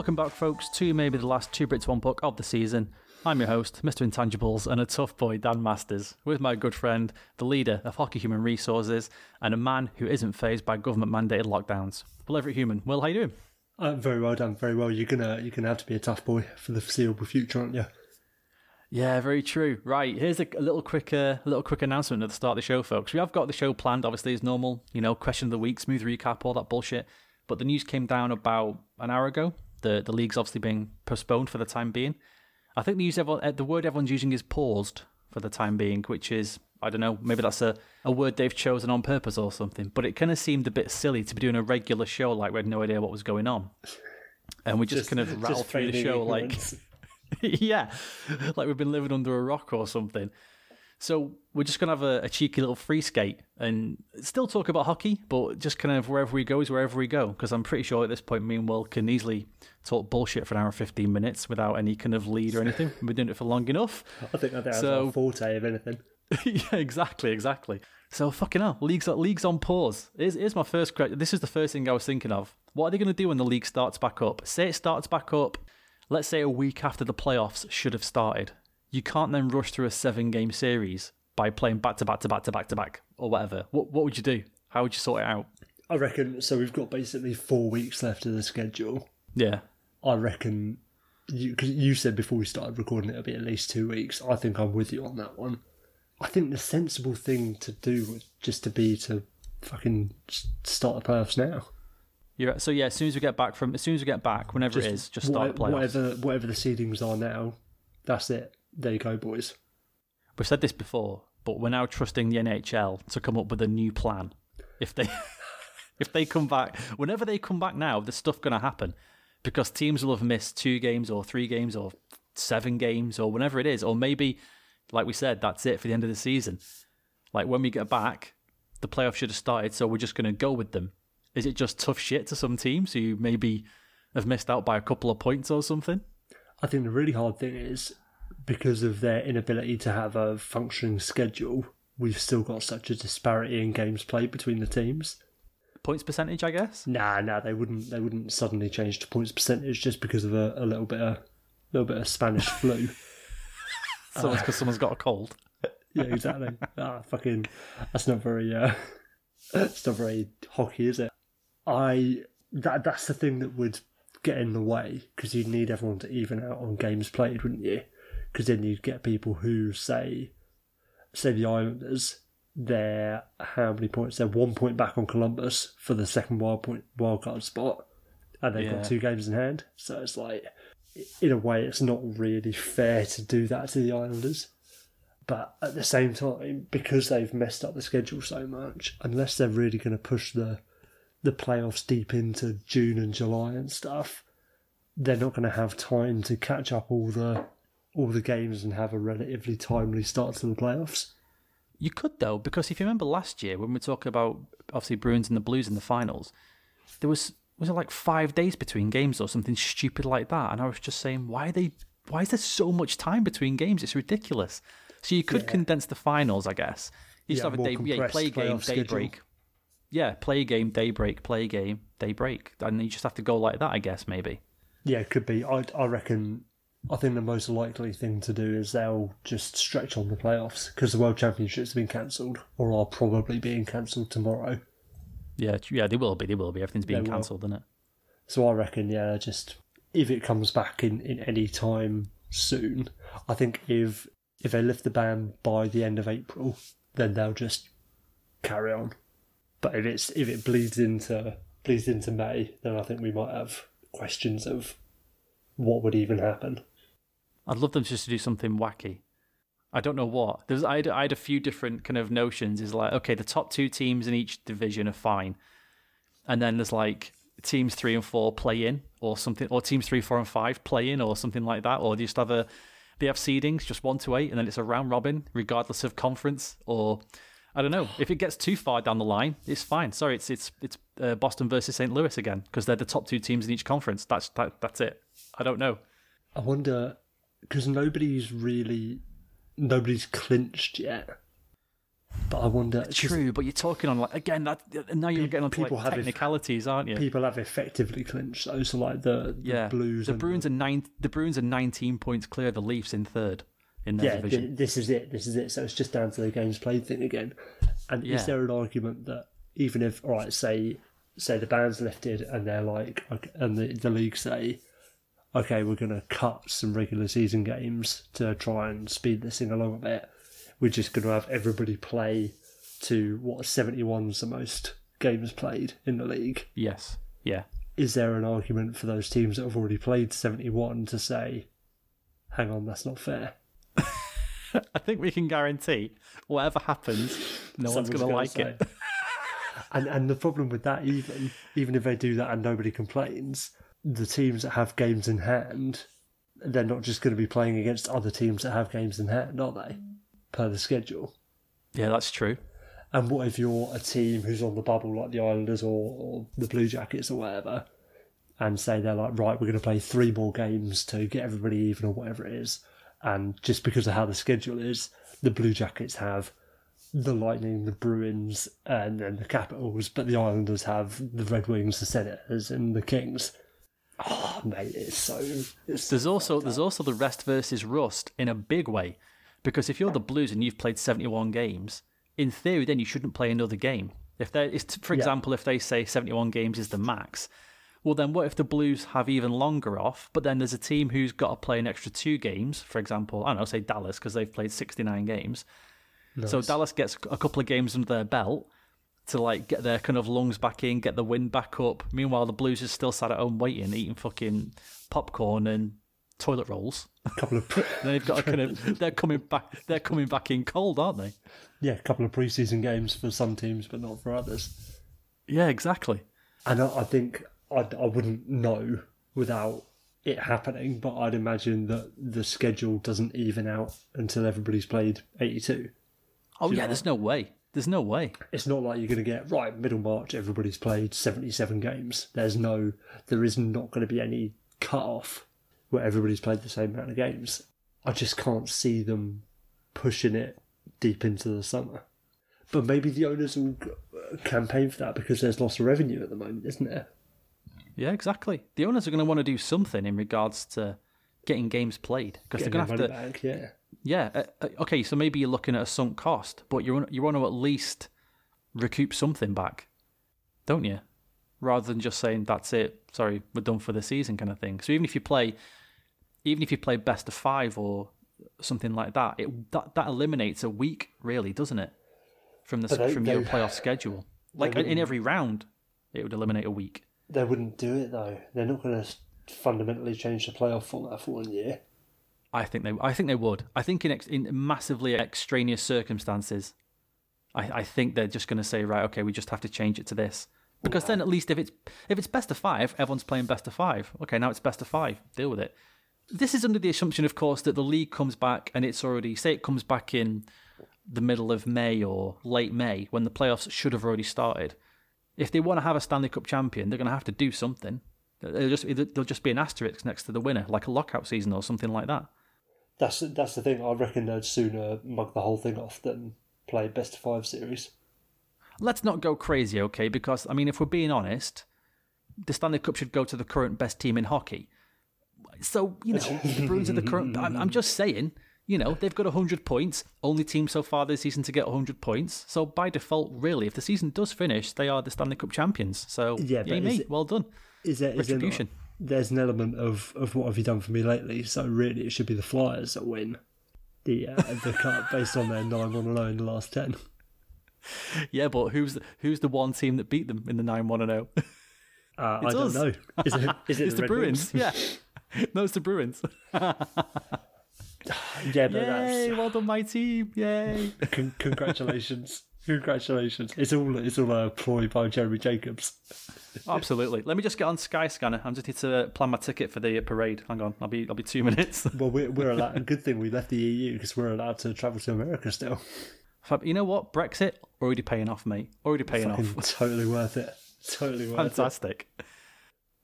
Welcome back, folks, to maybe the last two Brits One Puck of the season. I'm your host, Mr. Intangibles, and a tough boy, Dan Masters, with my good friend, the leader of Hockey Human Resources, and a man who isn't phased by government mandated lockdowns. Will Everett Human. Will, how you doing? Uh, very well done, very well. You're gonna you're gonna have to be a tough boy for the foreseeable future, aren't you? Yeah, very true. Right, here's a, a little quick, uh, a little quick announcement at the start of the show, folks. We have got the show planned, obviously, as normal. You know, question of the week, smooth recap, all that bullshit. But the news came down about an hour ago. The the league's obviously being postponed for the time being. I think the use everyone, uh, the word everyone's using is paused for the time being, which is I don't know, maybe that's a, a word they've chosen on purpose or something. But it kind of seemed a bit silly to be doing a regular show like we had no idea what was going on, and we just, Just- kind of rattled through the show like yeah, like we've been living under a rock or something. So we're just gonna have a, a cheeky little free skate and still talk about hockey, but just kind of wherever we go is wherever we go. Because I'm pretty sure at this point, me and Will can easily talk bullshit for an hour and fifteen minutes without any kind of lead or anything. We've been doing it for long enough. I think that's So- our forte, if anything. yeah, exactly, exactly. So fucking hell, leagues leagues on pause. Here's, here's my first. This is the first thing I was thinking of. What are they going to do when the league starts back up? Say it starts back up. Let's say a week after the playoffs should have started. You can't then rush through a seven game series by playing back to back to back to back to back or whatever. What what would you do? How would you sort it out? I reckon. So we've got basically four weeks left of the schedule. Yeah, I reckon. You, cause you said before we started recording it'll be at least two weeks. I think I'm with you on that one. I think the sensible thing to do would just to be to fucking start the playoffs now. you're so yeah. As soon as we get back from, as soon as we get back, whenever it is, just start the whatever whatever the seedings are now. That's it. There you go, boys. We've said this before, but we're now trusting the NHL to come up with a new plan. If they if they come back, whenever they come back now, there's stuff going to happen because teams will have missed two games or three games or seven games or whenever it is, or maybe, like we said, that's it for the end of the season. Like when we get back, the playoffs should have started, so we're just going to go with them. Is it just tough shit to some teams who maybe have missed out by a couple of points or something? I think the really hard thing is because of their inability to have a functioning schedule, we've still got such a disparity in games played between the teams. Points percentage, I guess. Nah, nah, they wouldn't. They wouldn't suddenly change to points percentage just because of a, a little bit of, little bit of Spanish flu. So it's because someone's got a cold. Yeah, exactly. ah, fucking. That's not very. Uh, it's not very hockey, is it? I. That that's the thing that would get in the way because you'd need everyone to even out on games played, wouldn't you? Because then you'd get people who say, say the Islanders, they're how many points? They're one point back on Columbus for the second wild point wild card spot, and they've Yeah. got two games in hand. So it's like, in a way, it's not really fair to do that to the Islanders. But at the same time, because they've messed up the schedule so much, unless they're really going to push the the playoffs deep into June and July and stuff, they're not going to have time to catch up all the all the games and have a relatively timely start to the playoffs. You could though, because if you remember last year when we were talking about obviously Bruins and the Blues in the finals, there was was it like five days between games or something stupid like that, and I was just saying, why are they? Why is there so much time between games? It's ridiculous. So you could Yeah. condense the finals, I guess. You just Yeah, have a day, yeah, play game, day break. Yeah, play game, day break, play game, day break, and you just have to go like that, I guess, maybe. Yeah, it could be. I I reckon. I think the most likely thing to do is they'll just stretch on the playoffs because the World Championships have been cancelled or are probably being cancelled tomorrow. Yeah, yeah, they will be, they will be. Everything's being cancelled, isn't it? So I reckon, yeah, just if it comes back in, in any time soon, I think if if they lift the ban by the end of April, then they'll just carry on. But if it's if it bleeds into bleeds into May, then I think we might have questions of what would even happen. I'd love them just to do something wacky. I don't know what. There's I had, I had a few different kind of notions. Is like okay, the top two teams in each division are fine, and then there's like teams three and four play in or something, or teams three, four, and five play in or something like that, or do you just have a they have seedings just one to eight, and then it's a round robin regardless of conference, or I don't know. If it gets too far down the line, it's fine. Sorry, it's it's it's uh, Boston versus St. Louis again because they're the top two teams in each conference. That's that, that's it. I don't know. I wonder because nobody's really nobody's clinched yet. But I wonder. True, but you're talking on like again that now you're getting on people like have it- technicalities, aren't you? People have effectively clinched those, so like the, the yeah, Blues. The Bruins are nine. The Bruins are 19 points clear. The Leafs in third in their yeah, division. th- this is it. This is it. So it's just down to the games played thing again. And Yeah. is there an argument that even if, all right, say, say the band's lifted and they're like, and the the league say, okay, we're going to cut some regular season games to try and speed this thing along a bit. We're just going to have everybody play to what seventy one's the most games played in the league. Yes. Yeah. Is there an argument for those teams that have already played seventy one to say, hang on, that's not fair? I think we can guarantee whatever happens, no one's going to like say. it. And and the problem with that, even even if they do that and nobody complains, the teams that have games in hand, they're not just going to be playing against other teams that have games in hand, are they? Per the schedule. Yeah, that's true. And what if you're a team who's on the bubble, like the Islanders or, or the Blue Jackets or whatever, and say they're like, right, we're going to play three more games to get everybody even or whatever it is, and just because of how the schedule is, the Blue Jackets have the Lightning, the Bruins, and then the Capitals, but the Islanders have the Red Wings, the Senators, and the Kings. Oh, mate, it's so. It's There's also there's also the rest versus rust in a big way, because if you're the Blues and you've played 71 games, in theory, then you shouldn't play another game. If they, is for example, if they say 71 games is the max, well then what if the Blues have even longer off? But then there's a team who's got to play an extra two games. For example, I don't know, say Dallas because they've played 69 games. So Dallas gets a couple of games under their belt to like get their kind of lungs back in, get the wind back up. Meanwhile, the Blues are still sat at home waiting, eating fucking popcorn and toilet rolls. a couple of. They've got a kind of they're coming back they're coming back in cold, aren't they? yeah, a couple of preseason games for some teams, but not for others. Yeah, exactly. And I, I think I, I wouldn't know without it happening, but I'd imagine that the schedule doesn't even out until everybody's played 82. Oh yeah, there's no way. There's no way. It's not like you're going to get, right, middle March, everybody's played 77 games. There's no, there is not going to be any cut off where everybody's played the same amount of games. I just can't see them pushing it deep into the summer. But maybe the owners will uh, campaign for that because there's lots of revenue at the moment, isn't there? Yeah, exactly. The owners are going to want to do something in regards to getting games played because they're going to have to. back, yeah. Yeah. Uh, uh, okay, so maybe you're looking at a sunk cost, but you want you want to at least recoup something back, don't you? Rather than just saying that's it. Sorry, we're done for the season, kind of thing. So even if you play, even if you play best of five or something like that, it that that eliminates a week, really, doesn't it? From the they- from your playoff schedule, like in every round, it would eliminate a week. They wouldn't do it though. They're not going to fundamentally change the playoff format for one year. I think they. I think they would. I think in ex, in massively extraneous circumstances, I, I think they're just going to say, right, okay, we just have to change it to this. Because then at least if it's if it's best of five, everyone's playing best of five. Okay, now it's best of five. Deal with it. This is under the assumption, of course, that the league comes back and it's already say it comes back in the middle of May or late May when the playoffs should have already started. If they want to have a Stanley Cup champion, they're going to have to do something. They'll just there'll just be an asterisk next to the winner, like a lockout season or something like that. That's that's the thing. I reckon they'd sooner mug the whole thing off than play best of five series. let's not go crazy, okay? Because I mean, if we're being honest, the Stanley Cup should go to the current best team in hockey. So you know, the Bruins are the current. I'm, I'm just saying, you know, they've got hundred points. Only team so far this season to get hundred points. So by default, really, if the season does finish, they are the Stanley Cup champions. So Yeah, yeah, but me, it- well done. Is there is there not- Retribution. There's an element of, of what have you done for me lately? So really, it should be the Flyers that win the uh, the cup based on their nine one zero in the last ten. Yeah, but who's the, who's the one team that beat them in the nine one and zero? Uh, I It's don't know. Is it, is it It's the Red Bruins. Yeah, no, it's the Bruins. Yeah, but Yay! that's Well done, my team! Yay! con- congratulations. Congratulations! It's all it's all a ploy by Jeremy Jacobs. Absolutely. Let me just get on Skyscanner. I'm just here to plan my ticket for the parade. Hang on, I'll be I'll be two minutes. Well, we're, we're allowed. A good thing we left the EU because we're allowed to travel to America still. You know what? Brexit already paying off, mate. Already paying Fucking off. totally worth it. Totally worth it. Fantastic.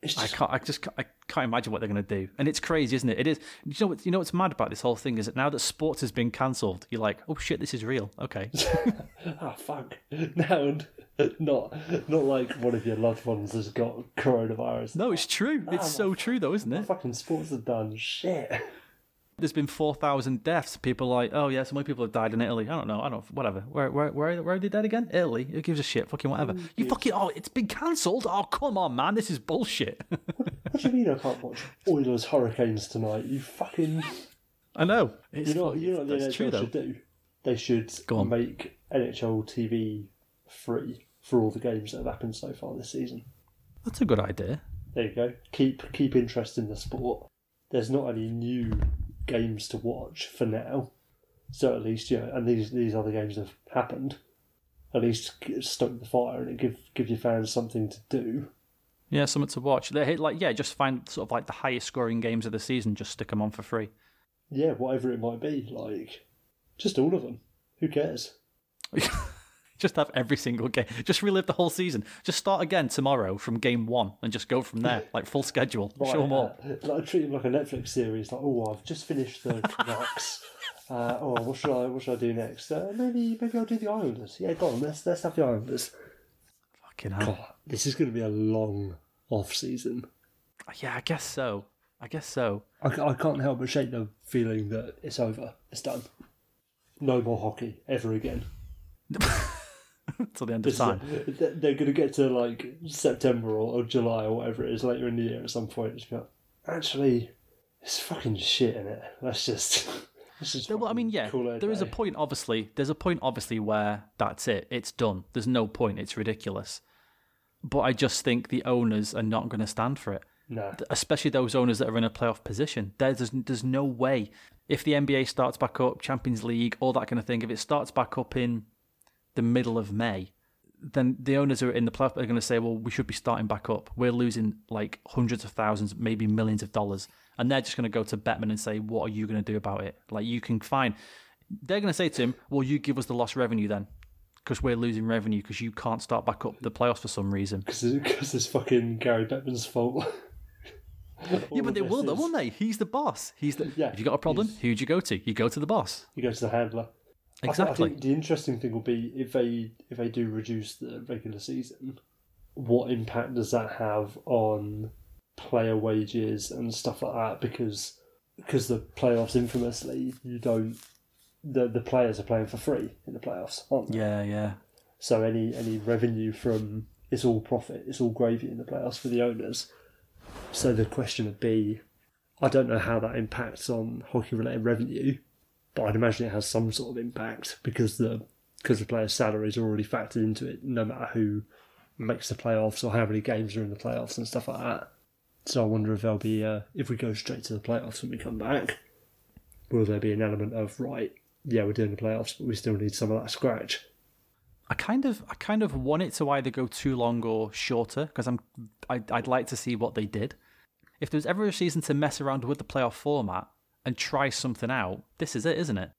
It's I just can't. I just. can't- I can't imagine what they're going to do, and it's crazy, isn't it? It is. You know. What, you know what's mad about this whole thing is that now that sports has been cancelled, you're like, oh shit, this is real. Okay. ah fuck. No, not not like one of your loved ones has got coronavirus. no, it's true. It's so true, though, isn't it? Fucking sports have done shit. There's been four thousand deaths. People are like, oh yeah, so many people have died in Italy. I don't know. I don't. Whatever. Where where where where are they dead again? Italy. Who gives a shit? Fucking whatever. You fucking. Oh, it's been cancelled. Oh come on, man. This is bullshit. What do you mean I can't watch Oilers Hurricanes tonight? You fucking. I know. It's You know, you know what the NHL true though. should do? They should Go on. make NHL TV free for all the games that have happened so far this season. That's a good idea. There you go. Keep keep interest in the sport. There's not any new games to watch for now, so at least you know, and these these other games have happened. At least stoke the fire and it give give your fans something to do. Yeah, something to watch. They hit like yeah, just find sort of like the highest scoring games of the season. Just stick them on for free. Yeah, whatever it might be, like just all of them. Who cares? just have every single game. Just relive the whole season. Just start again tomorrow from game one and just go from there, like full schedule. Show them all. uh, like treat them like a Netflix series. Like, oh, I've just finished the Canucks. uh, oh, what should I what should I do next? Uh, maybe maybe I'll do the Islanders. Yeah, go on. Let's let's have the Islanders. Fucking hell. God, this is going to be a long off season. Yeah, I guess so. I guess so. I, I can't help but shake the feeling that it's over. It's done. No more hockey ever again. Till the end of is time. they- they're going to get to like September or, or July or whatever it is later in the year at some point. Actually it's fucking shit in it. Let's just. Well, I mean, yeah, there is a point. Obviously, there's a point. Obviously, where that's it. It's done. There's no point. It's ridiculous. But I just think the owners are not going to stand for it. Nah. especially those owners that are in a playoff position. There's there's no way if the NBA starts back up, Champions League, all that kind of thing. If it starts back up in the middle of May, then the owners who are in the playoff are going to say, "Well, we should be starting back up. We're losing like hundreds of thousands, maybe millions of dollars," and they're just going to go to Bettman and say, "What are you going to do about it? Like you can find." They're going to say to him, "Well, you give us the lost revenue then." Because we're losing revenue because you can't start back up the playoffs for some reason. Because it's fucking Gary Bettman's fault. Yeah, but they will, though, won't they? He's the boss. He's the. Yeah, if you got a problem, who'd you go to? You go to the boss. You go to the handler. I I Exactly. think the interesting thing will be if they if they do reduce the regular season, what impact does that have on player wages and stuff like that? Because because the playoffs infamously you don't the the players are playing for free in the playoffs, aren't they? Yeah, yeah. So any any revenue from it's all profit, it's all gravy in the playoffs for the owners. So the question would be, I don't know how that impacts on hockey related revenue, but I'd imagine it has some sort of impact because the because the players' salaries are already factored into it, no matter who makes the playoffs or how many games are in the playoffs and stuff like that. So I wonder if there'll be uh, if we go straight to the playoffs when we come back, will there be an element of right? Yeah, we're doing the playoffs, but we still need some of that scratch. I kind of, I kind of want it to either go too long or shorter because I'm, I'd, I'd like to see what they did. If there was ever a season to mess around with the playoff format and try something out, this is it, isn't it?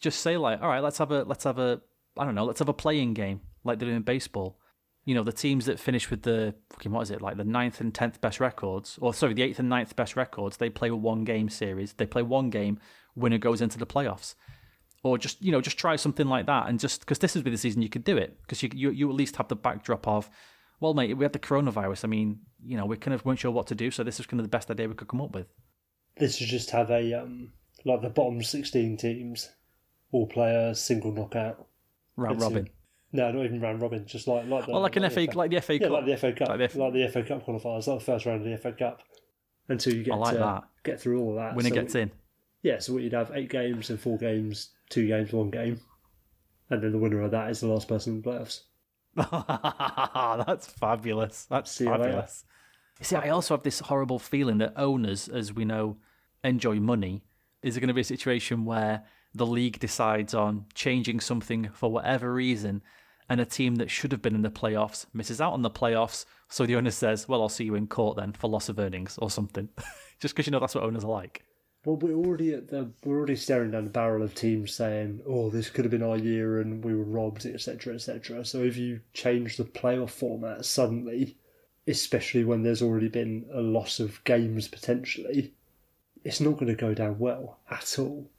Just say like, all right, let's have a, let's have a, I don't know, let's have a playing game like they do in baseball. You know, the teams that finish with the fucking what is it like the ninth and tenth best records, or sorry, the eighth and ninth best records, they play a one game series. They play one game, winner goes into the playoffs or just you know just try something like that and just because this is be the season you could do it because you, you you at least have the backdrop of well mate we had the coronavirus i mean you know we kind of weren't sure what to do so this is kind of the best idea we could come up with This should just have a um like the bottom sixteen teams all play a single knockout. round robin. No, not even round robin, just like like the, well like an the fa like the fa yeah, cup like the FA Cup, Like like the the, FA Cup qualifiers, like the first round of the FA Cup. Until you get I like to that. get through all of that, winner So- gets in Yeah, so what you'd have eight games and four games, two games, one game, and then the winner of that is the last person in the playoffs. that's fabulous that's See fabulous see i also have this horrible feeling that owners as we know enjoy money is it going to be a situation where the league decides on changing something for whatever reason and a team that should have been in the playoffs misses out on the playoffs so the owner says well i'll see you in court then for loss of earnings or something just because you know that's what owners are like Well, we're already at the we're already staring down the barrel of teams saying, "Oh, this could have been our year, and we were robbed, etc., etc." So if you change the playoff format suddenly, especially when there's already been a loss of games potentially, it's not going to go down well at all.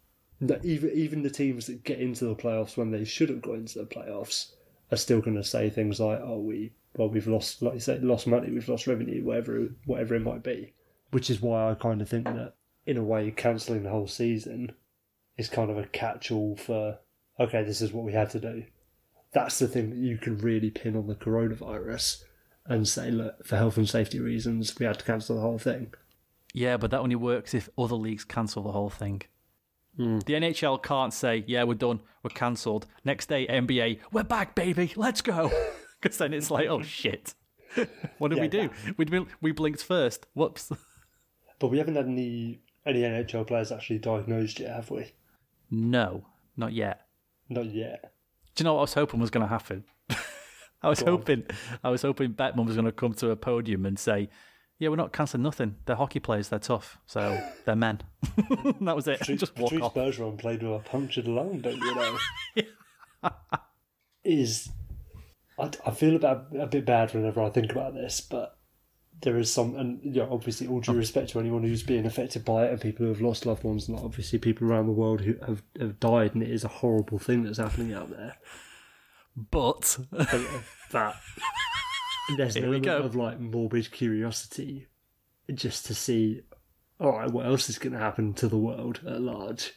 That even even the teams that get into the playoffs when they should have got into the playoffs are still going to say things like, "Oh, we well we've lost, like you lost money, we've lost revenue, whatever whatever it might be." Which is why I kind of think that, in a way, cancelling the whole season is kind of a catch-all for, okay, this is what we had to do. That's the thing that you can really pin on the coronavirus and say, look, for health and safety reasons, we had to cancel the whole thing. Yeah, but that only works if other leagues cancel the whole thing. Hmm. The NHL can't say, yeah, we're done, we're cancelled. Next day, NBA, we're back, baby, let's go. Because then it's like, oh shit. what did we Yeah, do? We, bl- we blinked first. Whoops. But we haven't had any any NHL players actually diagnosed yet, have we? No, not yet. Not yet. Do you know what I was hoping was going to happen? I was Go on. hoping, I was hoping Bettman was going to come to a podium and say, "Yeah, we're not cancelling nothing. They're hockey players. They're tough. So they're men." that was it. Just walk Patrice off. Bergeron played with a punctured lung, don't you know? Is I, I feel about a bit bad whenever I think about this, but there is some, and you know, obviously, all due respect to anyone who's being affected by it and people who have lost loved ones, and obviously people around the world who have, have died, and it is a horrible thing that's happening out there. But that there's an element of like morbid curiosity just to see all right what else is going to happen to the world at large?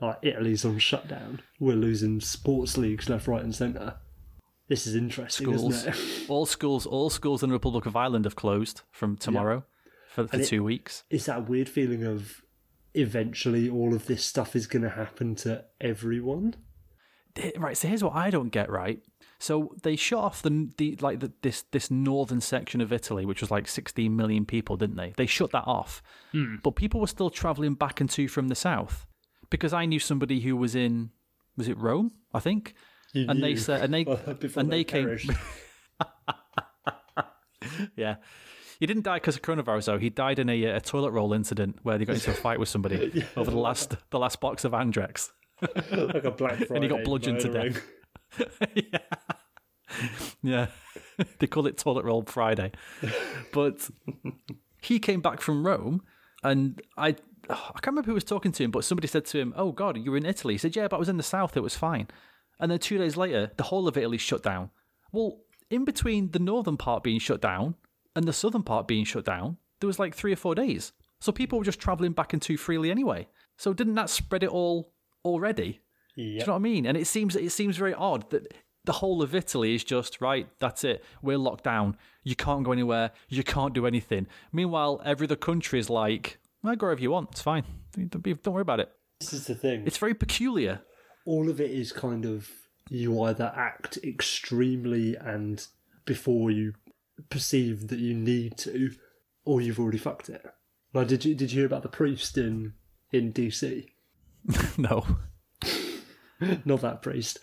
Like italy's on shutdown. We're losing sports leagues left right and centre this is interesting schools, isn't it? All schools, all schools in the Republic of Ireland have closed from tomorrow for, for And it- two weeks. it's that weird feeling of eventually all of this stuff is going to happen to everyone Right. So here's what I don't get. Right. So they shut off the the like the, this this northern section of Italy, which was like 16 million people, didn't they? They shut that off, hmm. but people were still traveling back and to from the south because I knew somebody who was in was it Rome, I think, You and they knew said and they before and they, they came yeah. He didn't die because of coronavirus, though. He died in a, a toilet roll incident where they got into a fight with somebody over the last the last box of Andrex. like a black Friday And he got bludgeoned to murdering. Yeah, they call it Toilet Roll Friday. But he came back from Rome, and I oh, I can't remember who was talking to him, but somebody said to him, "Oh God, you were in Italy." He said, "Yeah, but I was in the south. It was fine." And then two days later, the whole of Italy shut down. Well, in between the northern part being shut down and the southern part being shut down, there was like three or four days. So people were just traveling back and to freely anyway. So didn't that spread it all already? Do you know what I mean? And it seems it seems very odd that the whole of Italy is just right. That's it. We're locked down. You can't go anywhere. You can't do anything. Meanwhile, every other country is like, well, go wherever you want. It's fine. Don't be- don't worry about it. this is the thing It's very peculiar. all of it is kind of you either act extremely and before you perceive that you need to, or you've already fucked it. Like, did you did you hear about the priest in in DC? no. Not that priest.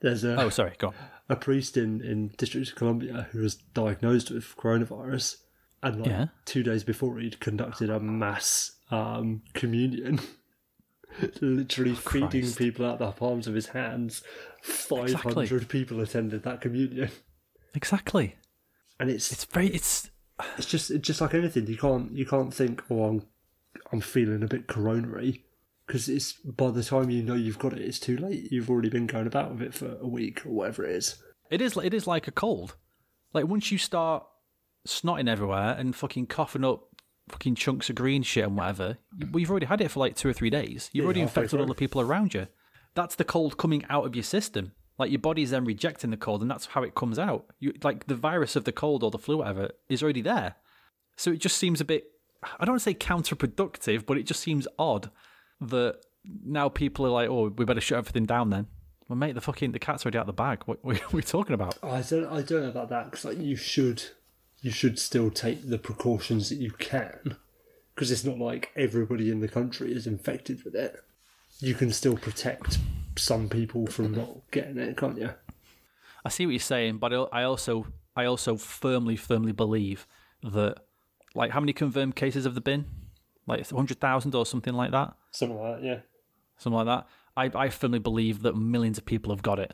There's a Oh, sorry. Go on. a priest in in District of Columbia who was diagnosed with coronavirus, and like Yeah. two days before he'd conducted a mass um, communion. Literally feeding Christ. people out the palms of his hands. Five hundred people attended that communion. Exactly. and it's It's very. It's it's just it's just like anything. You can't you can't think, oh, I'm I'm feeling a bit coronary, because it's by the time you know you've got it, it's too late. You've already been going about with it for a week or whatever it is. it is it is like a cold. Like once you start snotting everywhere and fucking coughing up fucking chunks of green shit and whatever, you've already had it for like two or three days. You've Yeah, already infected all the people around you. That's the cold coming out of your system. Like your body's then rejecting the cold, and that's how it comes out. You like the virus of the cold or the flu, whatever, is already there. So it just seems a bit. I don't want to say counterproductive, but it just seems odd that now people are like, "Oh, we better shut everything down." Then, well, mate, the fucking the cat's already out of the bag. What, what are we talking about? I don't I don't know about that because like you should you should still take the precautions that you can because it's not like everybody in the country is infected with it. You can still protect some people from not getting it, can't you? I see what you're saying, but I I also I also firmly firmly believe that like how many confirmed cases have there been? Like hundred thousand or something like that, Something like that, yeah. something like that. I I firmly believe that millions of people have got it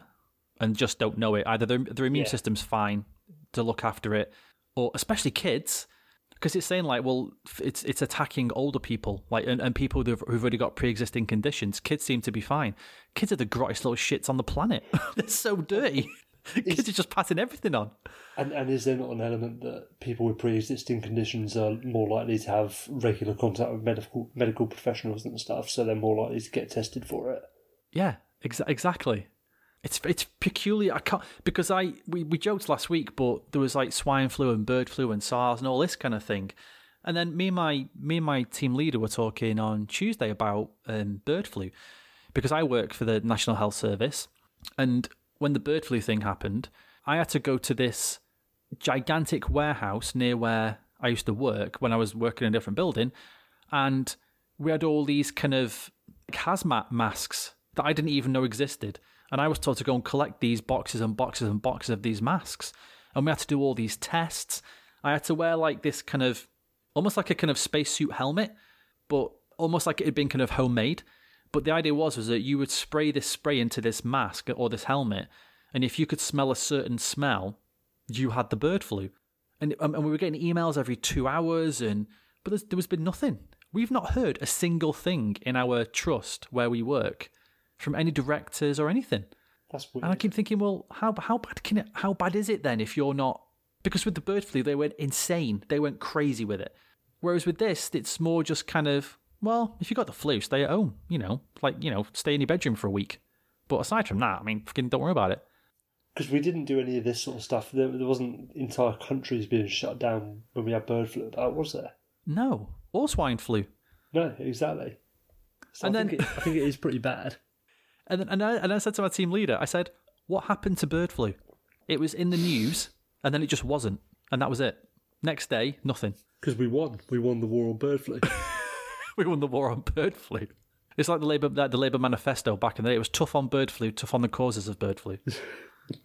and just don't know it. Either their their immune Yeah. system's fine to look after it, or especially kids, because it's saying like, well, it's it's attacking older people, like and, and people who've, who've already got pre-existing conditions. Kids seem to be fine. Kids are the grossest little shits on the planet. They're so dirty. Kids are just passing everything on. And and is there not an element that people with pre-existing conditions are more likely to have regular contact with medical medical professionals and stuff, so they're more likely to get tested for it? Yeah, ex- exactly. It's it's peculiar. I can't because I we, we joked last week, but there was like swine flu and bird flu and SARS and all this kind of thing. And then me and my me and my team leader were talking on Tuesday about um, bird flu because I work for the National Health Service, and when the bird flu thing happened, I had to go to this gigantic warehouse near where I used to work when I was working in a different building, and we had all these kind of hazmat masks that I didn't even know existed. And I was told to go and collect these boxes and boxes and boxes of these masks. And we had to do all these tests. I had to wear like this kind of almost like a kind of spacesuit helmet, but almost like it had been kind of homemade. But the idea was was that you would spray this spray into this mask or this helmet, and if you could smell a certain smell, you had the bird flu. And, um, and we were getting emails every two hours, and but there's, there was been nothing. We've not heard a single thing in our trust where we work from any directors or anything. That's weird. And I keep thinking, well, how how bad can it? How bad is it then if you're not? Because with the bird flu, they went insane. They went crazy with it. Whereas with this, it's more just kind of, well, if you got the flu, stay at home. You know, like you know, stay in your bedroom for a week. But aside from that, I mean, fucking don't worry about it. Because we didn't do any of this sort of stuff. There, there wasn't entire countries being shut down when we had bird flu about, was there? No, or swine flu. No, exactly. So And I, then- think it, I think it is pretty bad. And then and I, and I said to my team leader, I said, what happened to bird flu? It was in the news, and then it just wasn't, and that was it. Next day, nothing. Because we won. We won the war on bird flu. we won the war on bird flu. It's like the Labour the Labour manifesto back in the day. It was tough on bird flu, tough on the causes of bird flu.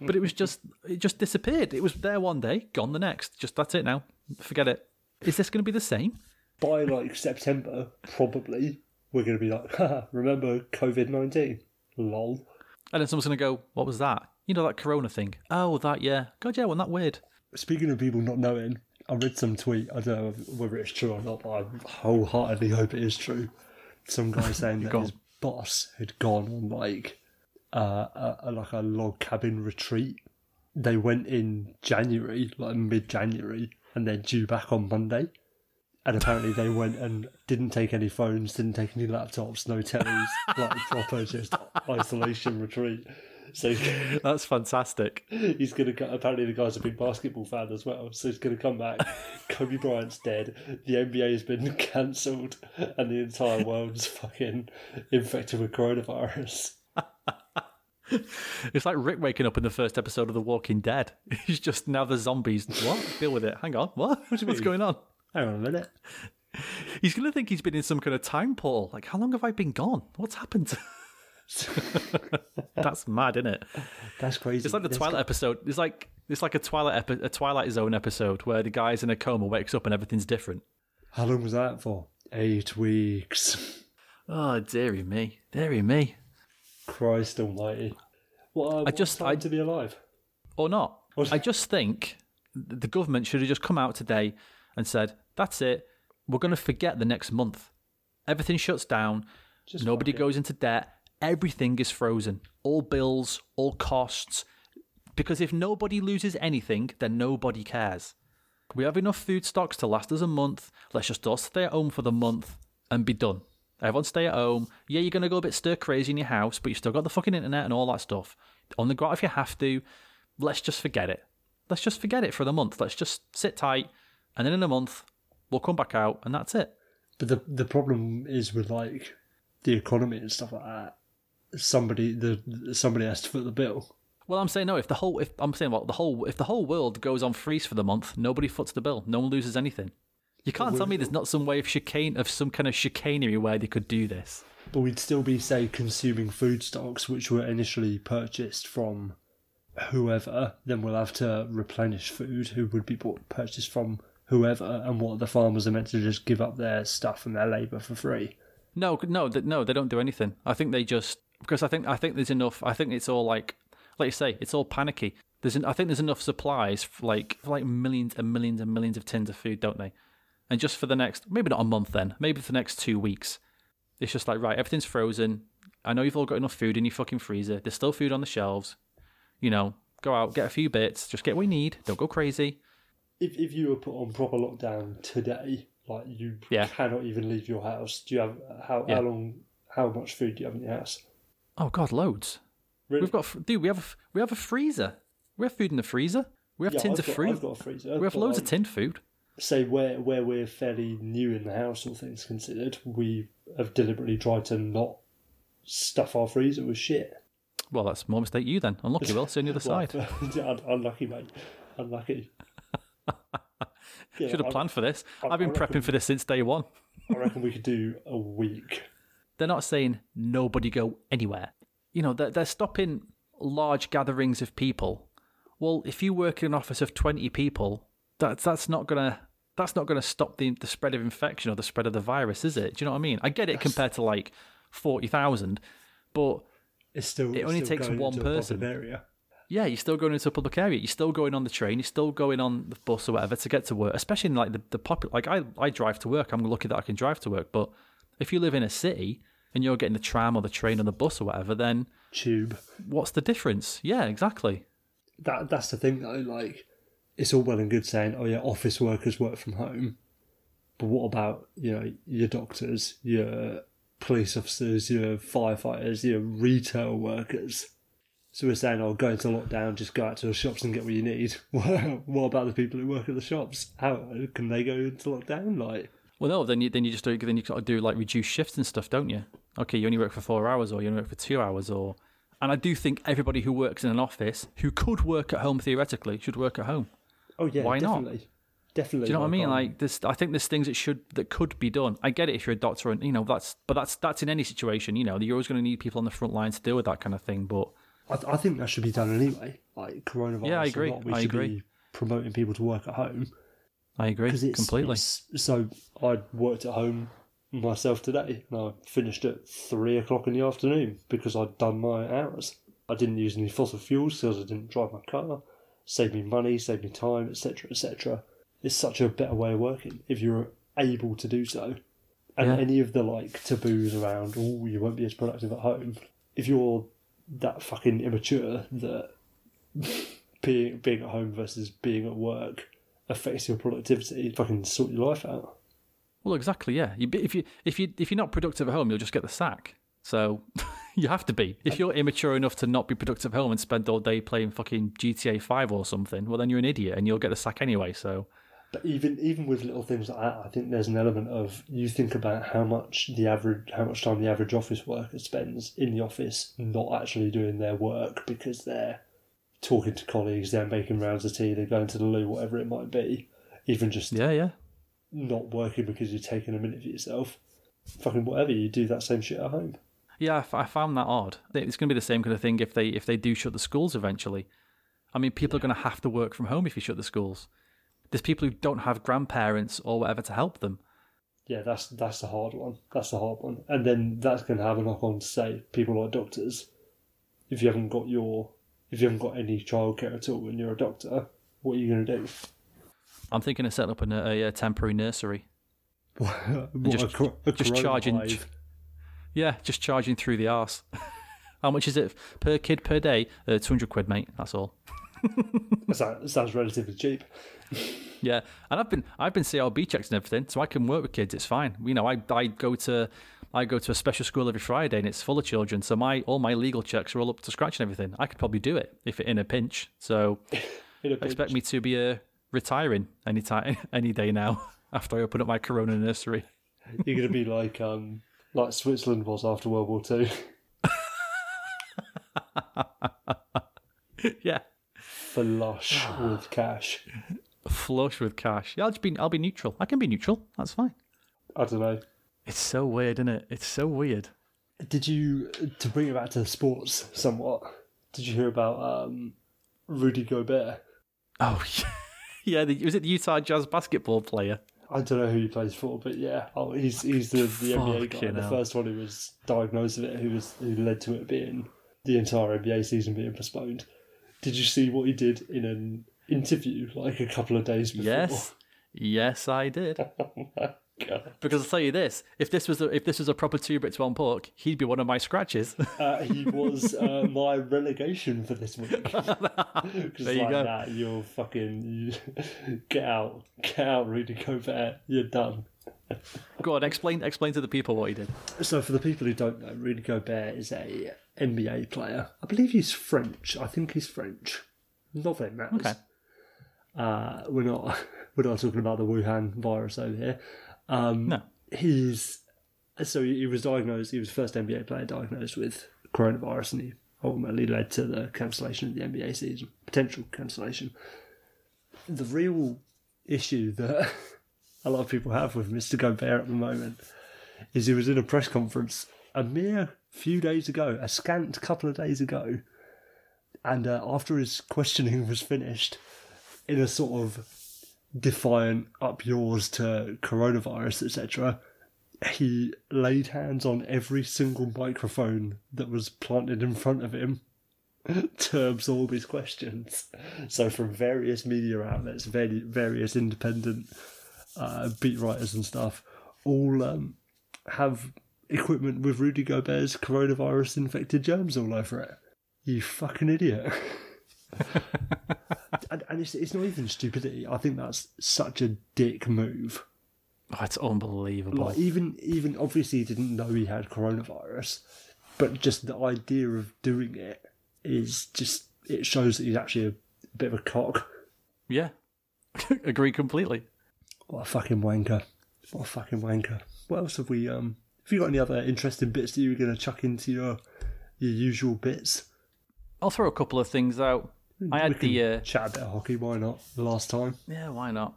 but it was just it just disappeared. It was there one day, gone the next. Just that's it now. Forget it. Is this going to be the same? By like September, probably, we're going to be like, Haha, remember COVID 19? Lol. And then someone's going to go, "What was that? You know that Corona thing? Oh, that yeah. God, yeah, wasn't that weird? Speaking of people not knowing, I read some tweet. I don't know whether it's true or not, but I wholeheartedly hope it is true. Some guy saying that Go his boss had gone on like uh, a, a like a log cabin retreat. They went in January, like mid January, and they're due back on Monday. And apparently they went and didn't take any phones, didn't take any laptops, no tellies, like proper just isolation retreat. So That's fantastic. He's gonna. Apparently, the guy's a big basketball fan as well, so he's gonna come back. Kobe Bryant's dead. The NBA has been cancelled, and the entire world's fucking infected with coronavirus. It's like Rick waking up in the first episode of The Walking Dead. He's just now the zombies. What? Deal with it. Hang on. What? What's mean? going on? Hang on a minute. He's going to think he's been in some kind of time portal. Like, how long have I been gone? What's happened? That's mad, isn't it? That's crazy. It's like the There's Twilight episode. It's like it's like a Twilight epi- a Twilight Zone episode where the guy's in a coma, wakes up, and everything's different. How long was that for? Eight weeks. Oh, dearie me, dearie me, Christ Almighty. What? Uh, I just- just I- to be alive. or not. I just think the government should have just come out today and said, "That's it. We're going to forget the next month. Everything shuts down. Just Nobody goes into debt. Everything is frozen. All bills, all costs. Because if nobody loses anything, then nobody cares. We have enough food stocks to last us a month. Let's just all stay at home for the month and be done. Everyone stay at home. Yeah, you're going to go a bit stir crazy in your house, but you've still got the fucking internet and all that stuff. On the out if you have to. Let's just forget it. Let's just forget it for the month. Let's just sit tight. And then in a month, we'll come back out and that's it. But the the problem is with like the economy and stuff like that. Somebody the somebody has to foot the bill. Well, I'm saying no. If the whole, if I'm saying what the whole, if the whole world goes on freeze for the month, nobody foots the bill. No one loses anything. You can't tell me there's not some way of chicane, of some kind of chicanery where they could do this. But we'd still be, say, consuming food stocks which were initially purchased from whoever. Then we'll have to replenish food who would be bought, purchased from whoever. And what the farmers are meant to just give up their stuff and their labour for free. No, no, no. They don't do anything. I think they just because I think I think there's enough. I think it's all like, like you say, it's all panicky. There's an, I think there's enough supplies for like for like millions and millions and millions of tins of food, don't they? And just for the next maybe not a month then, maybe for the next two weeks, it's just like right, everything's frozen. I know you've all got enough food in your fucking freezer. There's still food on the shelves. You know, go out, get a few bits, just get what we need. Don't go crazy. If if you were put on proper lockdown today, like you Yeah. cannot even leave your house. Do you have how Yeah. how long? How much food do you have in your house? Oh god, loads. Really? We've got dude. We have a, we have a freezer. We have food in the freezer. We have Yeah, tins I've of got, fruit. I've got a freezer. We have loads of um, like, tin food. say where where we're fairly new in the house, all things considered, we have deliberately tried to not stuff our freezer with shit. Well, that's more mistake you then. Unlucky, Will. Sit on the other Well, side. un- unlucky, mate. Unlucky. Yeah, Should have I- planned for this. I- I've been I prepping for this since day one. I reckon we could do a week. They're not saying nobody go anywhere. You know, they're, they're stopping large gatherings of people. Well, if you work in an office of twenty people, that's that's not gonna that's not gonna stop the the spread of infection or the spread of the virus, is it? Do you know what I mean? I get it compared to like forty thousand, but It's still. It only still takes going one into a person. Area. yeah, you're still going into a public area. You're still going on the train. You're still going on the bus or whatever to get to work. Especially in like the the popular. Like I I drive to work. I'm lucky that I can drive to work. But if you live in a city and you're getting the tram or the train or the bus or whatever, then Tube. what's the difference? Yeah, exactly. That that's the thing though. Like, it's all well and good saying, "Oh yeah, office workers work from home," but what about you know your doctors, your police officers, your firefighters, your retail workers? So we're saying, "Oh, go into lockdown, just go out to the shops and get what you need." what about the people who work at the shops? How can they go into lockdown? Like, Well, no, then you then you just do then you got to do like reduced shifts and stuff, don't you? Okay, you only work for four hours, or you only work for two hours, or and I do think everybody who works in an office who could work at home theoretically should work at home. oh yeah, Why not? definitely, definitely. Do you know what I mean? um, Like this, I think there's things that should that could be done. I get it if you're a doctor, and you know that's, but that's that's in any situation. You know, you're always going to need people on the front line to deal with that kind of thing. But I, I think that should be done anyway. Like coronavirus. Yeah, I agree. not, we I should agree. be promoting people to work at home. I agree it's completely. it's- so I worked at home myself today, and I finished at three o'clock in the afternoon because I'd done my hours. I didn't use any fossil fuels because I didn't drive my car. Saved me money, saved me time, etc., etc. It's such a better way of working if you're able to do so. And Yeah. any of the like taboos around, oh, you won't be as productive at home. If you're that fucking immature that being being at home versus being at work affects your productivity, fucking sort your life out. Well, exactly. Yeah. You, if you if you if you're not productive at home, you'll just get the sack. So you have to be. If you're immature enough to not be productive at home and spend all day playing fucking GTA Five or something, well, then you're an idiot and you'll get the sack anyway. So But even even with little things like that, I think there's an element of you think about how much the average how much time the average office worker spends in the office not actually doing their work because they're talking to colleagues, they're making rounds of tea, they're going to the loo, whatever it might be. Even just yeah, yeah. not working because you're taking a minute for yourself. Fucking whatever, you do that same shit at home. Yeah, I, f- I found that odd. It's going to be the same kind of thing if they if they do shut the schools eventually. I mean, people are going to have to work from home if you shut the schools. There's people who don't have grandparents or whatever to help them. Yeah, that's that's the hard one. That's the hard one. And then that's going to have a knock on to say people like doctors. If you haven't got your, if you haven't got any childcare at all, and you're a doctor, what are you going to do? I'm thinking of setting up a, a, a temporary nursery. What, just- a a just charging-? Yeah, just charging through the arse. How much is it per kid per day? Uh, 200 quid, mate. That's all. That sounds, sounds relatively cheap. Yeah, and I've been I've been CRB checks and everything, so I can work with kids. It's fine. You know, I I go to I go to a special school every Friday, and it's full of children. So my all my legal checks are all up to scratch and everything. I could probably do it if it in a pinch. So a expect me to be uh, retiring any time any day now after I open up my Corona nursery. You're going to be like um like Switzerland was after World War Two. yeah, Flush with cash. flush with cash. Yeah, I'll just be I'll be neutral. I can be neutral. That's fine. I don't know. It's so weird, isn't it? It's so weird. Did you to bring it back to sports somewhat? Did you hear about um, Rudy Gobert? Oh yeah, the, was it the Utah Jazz basketball player? I don't know who he plays for, but yeah, oh, he's he's the, the NBA guy, the first one who was diagnosed with it, who was who led to it being the entire NBA season being postponed. Did you see what he did in an interview like a couple of days before? Yes, yes, I did. God. Because I'll tell you this: if this was a, if this was a proper two bits one pork, he'd be one of my scratches. Uh, he was uh, my relegation for this week. There you like go. that, you're fucking you, get out, get out, Rudy Gobert. You're done. Go on, explain explain to the people what he did. So, for the people who don't know, Rudy Gobert is a NBA player. I believe he's French. I think he's French. Not that matters. Okay. Uh, we're not we're not talking about the Wuhan virus over here. Um, No. He's so he was diagnosed. He was the first NBA player diagnosed with coronavirus, and he ultimately led to the cancellation of the NBA season, potential cancellation. The real issue that a lot of people have with Mr. Gobert at the moment is he was in a press conference a mere few days ago, a scant couple of days ago, and uh, after his questioning was finished, in a sort of defiant up yours to coronavirus, etc., he laid hands on every single microphone that was planted in front of him to absorb his questions. So, from various media outlets, various independent uh, beat writers and stuff, all um, have equipment with Rudy Gobert's coronavirus infected germs all over it. You fucking idiot. and and it's, it's not even stupidity. I think that's such a dick move. Oh, it's unbelievable. Like even even obviously he didn't know he had coronavirus, but just the idea of doing it is just it shows that he's actually a bit of a cock. yeah, agree completely. What a fucking wanker! What a fucking wanker! What else have we? Um, have you got any other interesting bits that you were going to chuck into your your usual bits? I'll throw a couple of things out. I had the uh, chat a bit of hockey. Why not? The last time. yeah, why not?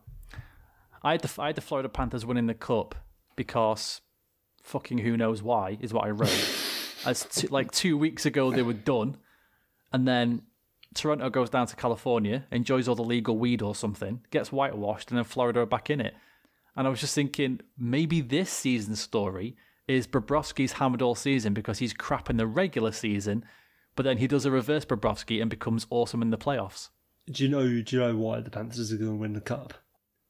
I had the I had the Florida Panthers winning the cup because fucking who knows why is what I wrote. As t- like two weeks ago they were done, and then Toronto goes down to California, enjoys all the legal weed or something, gets whitewashed, and then Florida are back in it. And I was just thinking maybe this season's story is Bobrovsky's hammered all season because he's crap in the regular season, but then he does a reverse Bobrovsky and becomes awesome in the playoffs. Do you know? Do you know why the Panthers are going to win the cup?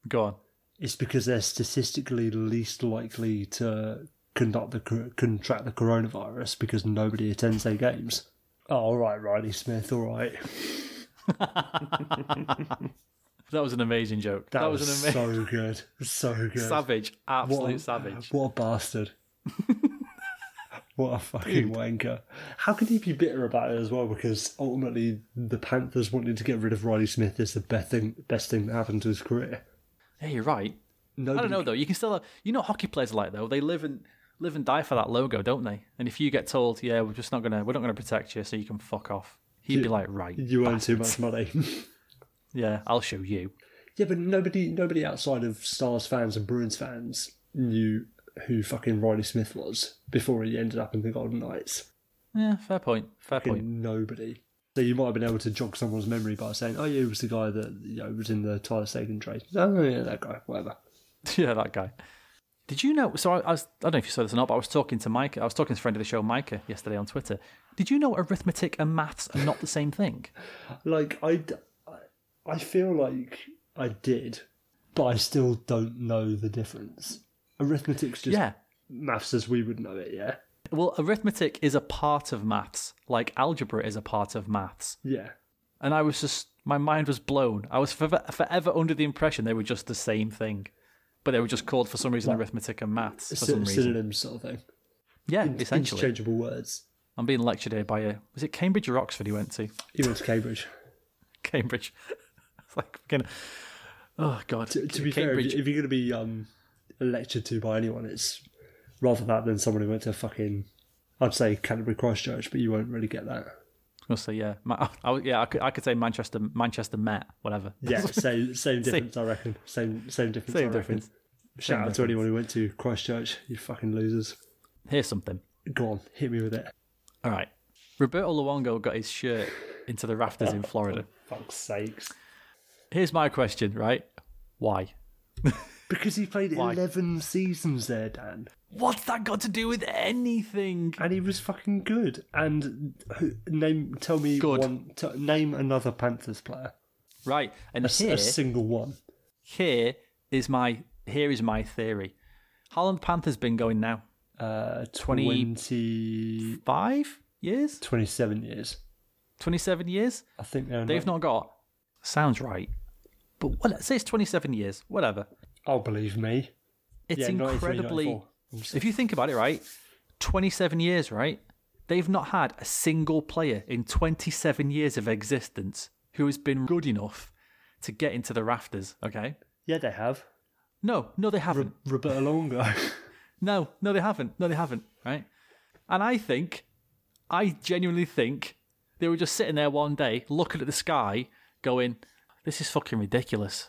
Go on. It's because they're statistically least likely to conduct the contract the coronavirus because nobody attends their games. Oh, all right, Reilly Smith. All right, That was an amazing joke. that, That, was, was, an amazing so good, so good. savage, absolute What savage. What a bastard! what a fucking wanker! How can he be bitter about it as well? Because ultimately, the Panthers wanting to get rid of Reilly Smith is the best thing, best thing that happened to his career. Yeah, you're right. Nobody, I don't know though. You can still, you know, hockey players are like though. They live and live and die for that logo, don't they? And if you get told, yeah, we're just not gonna, we're not gonna protect you, so you can fuck off. He'd be like, right, You earn too much money. yeah, I'll show you. Yeah, but nobody, nobody outside of Stars fans and Bruins fans knew who fucking Reilly Smith was before he ended up in the Golden Knights. Yeah, fair point. Fair Fucking point. nobody. So you might have been able to jog someone's memory by saying, "Oh yeah, he was the guy that you know was in the Tyler Seguin trade." Oh yeah, that guy. Whatever. yeah, that guy. Did you know? So I, I was, I don't know if you saw this or not, but I was talking to Micah. I was talking to a friend of the show, Micah, yesterday on Twitter. Did you know arithmetic and maths are not the same thing? Like I, I feel like I did, but I still don't know the difference. Arithmetic's just Yeah. maths as we would know it. Yeah. Well, arithmetic is a part of maths, like algebra is a part of maths. Yeah. And I was just, my mind was blown. I was forever, forever under the impression they were just the same thing. But they were just called for some reason arithmetic and maths for some reason. synonyms sort of thing. Yeah, essentially. Interchangeable words. I'm being lectured here by a, was it Cambridge or Oxford he went to? He went to Cambridge. Cambridge. it's like, fucking, oh God. To, to be fair, Cambridge. you- if you're going to be um, lectured to by anyone, it's rather that than someone who went to fucking, I'd say Canterbury Christchurch, but you won't really get that. I'll say yeah. I, would- yeah, I could, I could say Manchester, Manchester Met, whatever. Yeah, same same difference, I reckon. Same same difference. Same I difference. Shout Same out to anyone who went to Christchurch. You fucking losers. Here's something. Go on, hit me with it. All right. Roberto Luongo got his shirt into the rafters in oh, Florida. Fuck's sakes. Here's my question, right? Why? Because he played Why? 11 seasons there, Dan. What's that got to do with anything? And he was fucking good. And who, name, tell me Good. one, t- name another Panthers player. Right, and A, here, a single one. here is my here is my theory. How long the Panthers been going now? Uh, 20 20, years? 27 years. Twenty-seven years? I think they're. They've not got. Sounds right, but what? Let's say it's twenty-seven years. Whatever. Oh, believe me. It's Yeah, incredibly. If you think about it, right, twenty-seven years, right? They've not had a single player in twenty-seven years of existence who has been good enough to get into the rafters. Okay. Yeah, they have. No, no, they haven't. Roberto Luongo. No, no, they haven't. No, they haven't. Right? And I think, I genuinely think they were just sitting there one day, looking at the sky, going, "This is fucking ridiculous.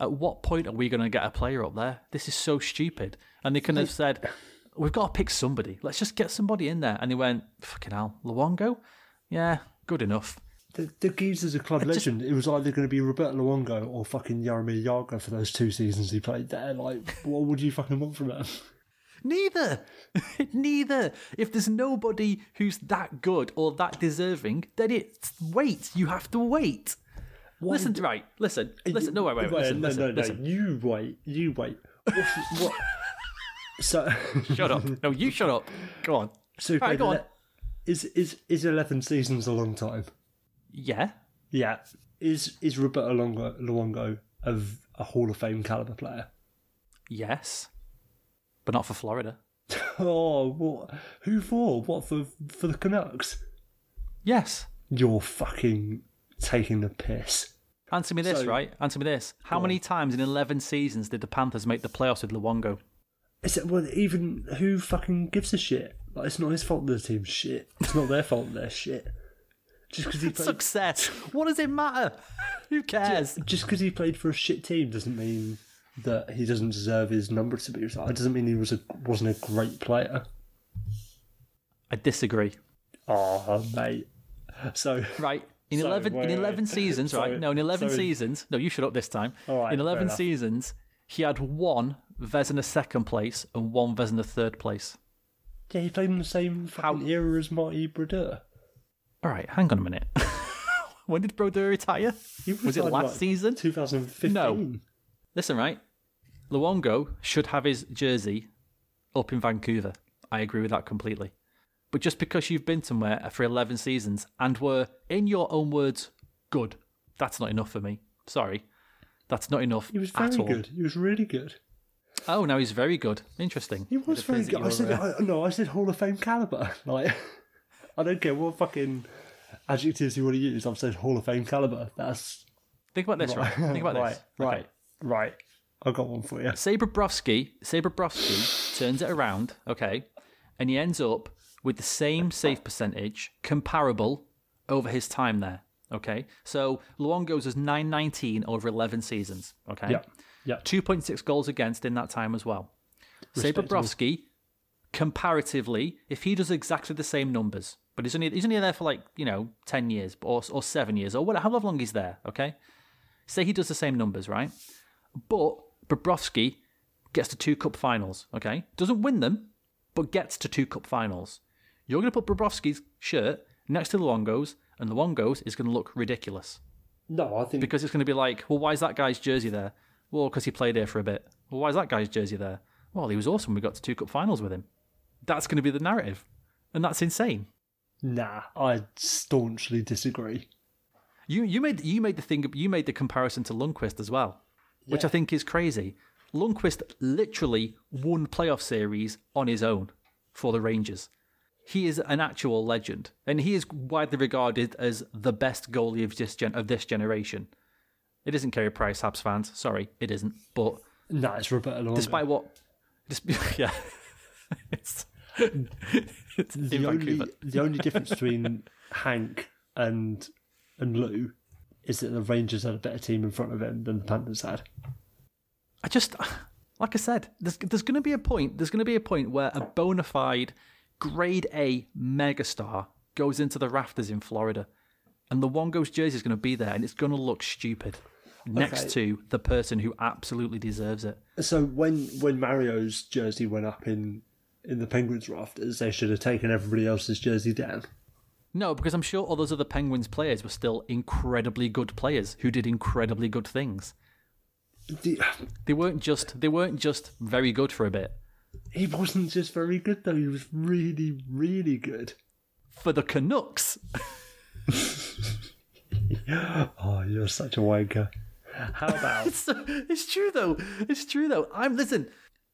At what point are we going to get a player up there? This is so stupid." And they could have said, "We've got to pick somebody. Let's just get somebody in there." And they went, "Fucking hell, Luongo? Yeah, good enough." the, the geezer's a club legend. It was either going to be Roberto Luongo or fucking Jaromir Jagr for those two seasons he played there. Like, what would you fucking want from him? Neither. Neither. If there's nobody who's that good or that deserving, then it's wait. You have to wait. Listen, right. Listen. Uh, listen. No, wait, wait. wait listen, no, listen, no, no. listen. You wait. You wait. What's- what? So, Shut up. No, you shut up. Go on. so Right, go on. is is is eleven seasons a long time? Yeah. Yeah. Is is Roberto Luongo, Luongo of a Hall of Fame caliber player? Yes. But not for Florida. Oh, what? Who for? What for? For the Canucks? Yes. You're fucking taking the piss. Answer me this, So- right? Answer me this. How many times in 11 seasons did the Panthers make the playoffs with Luongo? Is it well? Even who fucking gives a shit? Like, it's not his fault the team's shit. It's not their fault they're shit. Just because he played, Success. What does it matter? Who cares? just because he played for a shit team doesn't mean that he doesn't deserve his number to be retired. It doesn't mean he was a wasn't a great player. I disagree. Oh, mate. So Right. In 11 wait, in wait. 11 seasons, Sorry, right? No, in 11 sorry. seasons. No, you shut up this time. Right, in 11 seasons, he had one Vezina second place and one Vezina third place. yeah, he played in the same fucking era as Marty Brodeur. All right, hang on a minute. when did Brodeur retire? He Was it last like, season? 2015. No. Listen, right? Luongo should have his jersey up in Vancouver. I agree with that completely. But just because you've been somewhere for 11 seasons and were, in your own words, good, that's not enough for me. Sorry. That's not enough He was at very all. good. He was really good. Oh, now he's very good. Interesting. He was very good. I said, uh, I, no, I said Hall of Fame caliber. Like, I don't care what fucking adjectives you want to use. I've said Hall of Fame caliber. That's think about this, right? Think about right, this. right, Okay. right. I've got one for you. Say Bobrovsky turns it around, okay, and he ends up with the same save percentage, comparable over his time there, okay. So Luongo's is nine nineteen over eleven seasons, okay. Yeah, yeah. Two point six goals against in that time as well. Say Bobrovsky, comparatively, if he does exactly the same numbers, but he's only he's only there for like you know ten years or or seven years or whatever, however long he's there, okay. Say he does the same numbers, right? But Bobrovsky gets to two cup finals, okay? Doesn't win them, but gets to two cup finals. You're going to put Bobrovsky's shirt next to the Luongo's, and the Luongo's is going to look ridiculous No, I think because it's going to be like, well, why is that guy's jersey there? Well, because he played here for a bit. Well, why is that guy's jersey there? Well, he was awesome. We got to two cup finals with him. That's going to be the narrative, and that's insane. nah. I staunchly disagree. You you made you made the thing you made the comparison to Lundqvist as well, which I think is crazy. Lundqvist literally won playoff series on his own for the Rangers. He is an actual legend, and he is widely regarded as the best goalie of this gen- of this generation. It isn't Carey Price, Habs fans. Sorry, it isn't. But Nah, it's Roberto Luongo. despite what, yeah, it's, it's the only the only difference between Hank and and Lou is that the Rangers had a better team in front of him than the Panthers had. I just, like I said, there's there's going to be a point. There's going to be a point where a bona fide, grade A megastar goes into the rafters in Florida, and the Luongo's jersey is going to be there, and it's going to look stupid. next Okay. to the person who absolutely deserves it. So when when Mario's jersey went up in in the Penguins rafters, they should have taken everybody else's jersey down. No, because I'm sure all those other Penguins players were still incredibly good players who did incredibly good things. The- They weren't just they weren't just very good for a bit. He wasn't just very good though. He was really, really good. For the Canucks, Oh, you're such a wanker. How about it's, it's true though. It's true though. I'm listen.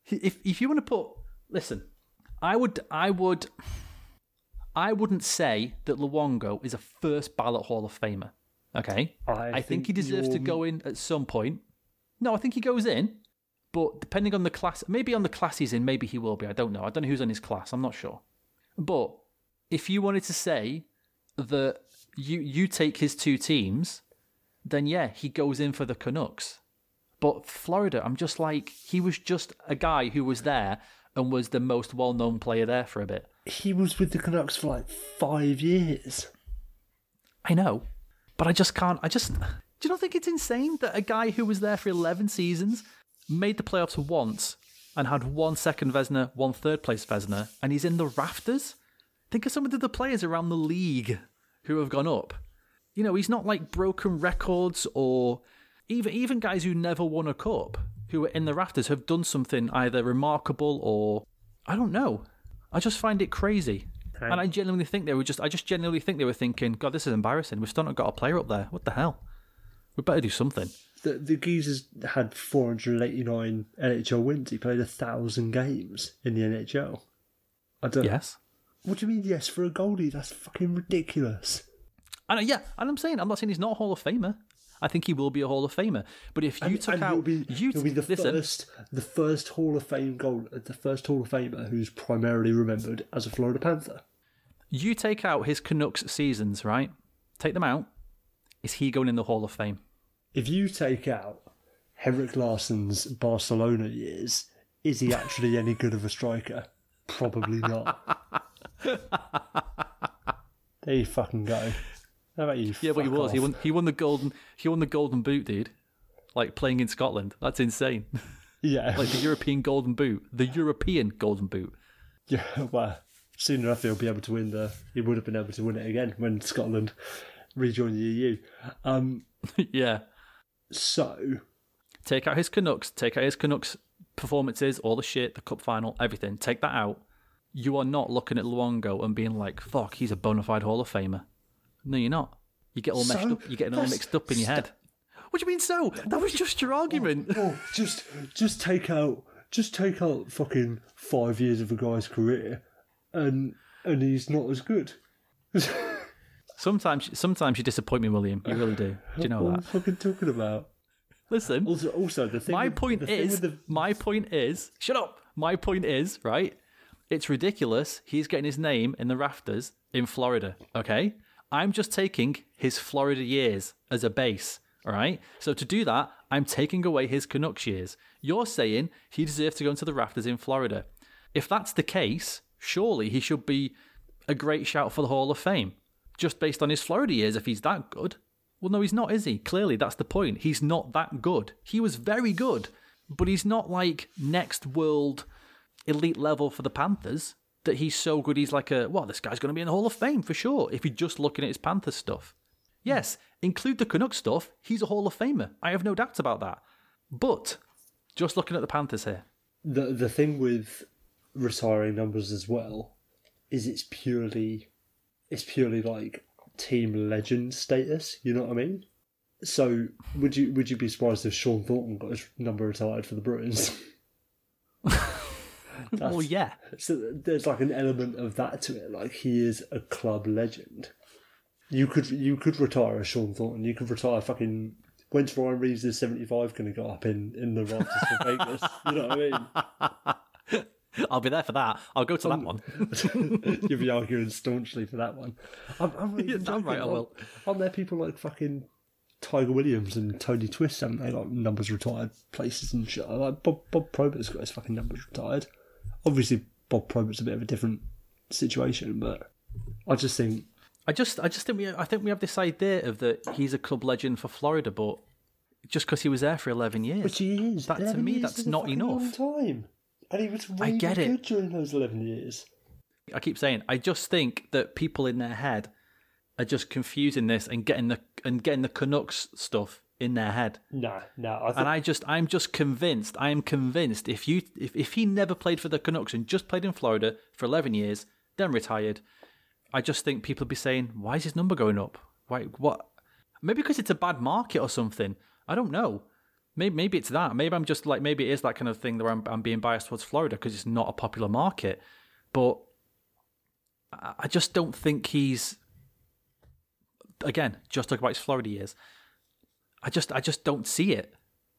If if you want to put listen, I would I would I wouldn't say that Luongo is a first ballot Hall of Famer. Okay, I think, think he deserves to you're- go in at some point. No, I think he goes in, but depending on the class, maybe on the class he's in, maybe he will be. I don't know. I don't know who's on his class. I'm not sure. But if you wanted to say that you you take his two teams, then yeah, he goes in for the Canucks. But Florida, I'm just like he was just a guy who was there and was the most well-known player there for a bit. he was with the Canucks for like five years? I know, but I just can't. I just. Do you not think it's insane that a guy who was there for 11 seasons made the playoffs once and had one second Vezina, one third place Vezina, and he's in the rafters? Think of some of the players around the league who have gone up. You know, he's not like broken records or even even guys who never won a cup who are in the rafters have done something either remarkable or I don't know. I just find it crazy. And I genuinely think they were just I just genuinely think they were thinking, God, this is embarrassing. We've still not got a player up there. What the hell? We better do something. The the geezers had 489 NHL wins. He played a thousand games in the NHL. I don't. Yes. What do you mean? Yes, for a goalie, that's fucking ridiculous. And uh, yeah, and I'm saying I'm not saying he's not a Hall of Famer. I think he will be a Hall of Famer. But if you And- took and out he'll be, you he'll be the listen, first, the first Hall of Fame goal, the first Hall of Famer who's primarily remembered as a Florida Panther. you take out his Canucks seasons, right? Take them out. Is he going in the Hall of Fame? If you take out Henrik Larsson's Barcelona years, is he actually any good of a striker? Probably not. there you fucking go. How about you? Yeah, but he was. He won. He won the golden. He won the golden boot, dude. Like playing in Scotland. That's insane. Yeah, like the European golden boot. The European golden boot. yeah. Well, soon enough he'll be able to win the. He would have been able to win it again when Scotland rejoined the EU. Um. yeah. So Take out his Canucks. Take out his Canucks performances, all the shit, the cup final, everything. Take that out. You are not looking at Luongo and being like, "Fuck, he's a bona fide Hall of Famer." No, you're not. You get all messed So, up. You're getting all mixed up in your head. What do you mean? So that was just your argument. Oh, oh, just just take out just take out fucking five years of a guy's career, and and he's not as good. Sometimes, sometimes you disappoint me, William. You really do. Do you know What that? fucking talking about? Listen. Also, also the thing. My with- point is, the, my point is, shut up. My point is, right? It's ridiculous. He's getting his name in the rafters in Florida. Okay, I'm just taking his Florida years as a base. All right. So to do that, I'm taking away his Canucks years. You're saying he deserves to go into the rafters in Florida. If that's the case, surely he should be a great shout for the Hall of Fame, just based on his Florida years. If he's that good, well, no, he's not, is he? Clearly, that's the point. He's not that good. He was very good, but he's not like next world elite level for the Panthers. That he's so good, he's like a well, this guy's going to be in the Hall of Fame for sure. If you're just looking at his Panthers stuff, yes, include the Canucks stuff. He's a Hall of Famer. I have no doubts about that. But just looking at the Panthers here, the the thing with retiring numbers as well is it's purely it's purely like team legend status. You know what I mean? So would you would you be surprised if Shawn Thornton got his number retired for the Bruins? well, yeah, So there's like an element of that to it. Like he is a club legend. You could you could retire a Shawn Thornton. You could retire fucking. When's Ryan Reaves' seventy five going to go up in in the rafters for Vegas? You know what I mean? I'll be there for that. I'll go to that um, one. You'll be arguing staunchly for that one. I'm, I'm really Yeah, right I Aren't- will. Aren't there people like fucking Tiger Williams and Tony Twist? Haven't they got numbers retired places and shit? Like Bob Bob Probert's got his fucking numbers retired. Obviously, Bob Probert's a bit of a different situation, but I just think I just, I just think we, I think we have this idea of that he's a club legend for Florida, but just because he was there for 11 years. Which he is. That- to me, that's not enough. Time. And he was I really get it. during those 11 years. I keep saying, I just think that people in their head are just confusing this and getting the and getting the Canucks stuff in their head. Nah, nah. I think, And I just, I'm just convinced. I am convinced if you, if, if he never played for the Canucks and just played in Florida for 11 years, then retired, I just think people would be saying, why is his number going up? Why, what? Maybe because it's a bad market or something. I don't know. Maybe, maybe it's that. Maybe I'm just like, maybe it is that kind of thing where I'm, I'm being biased towards Florida because it's not a popular market. But I, just don't think he's, again, just talk about his Florida years. I just I just don't see it.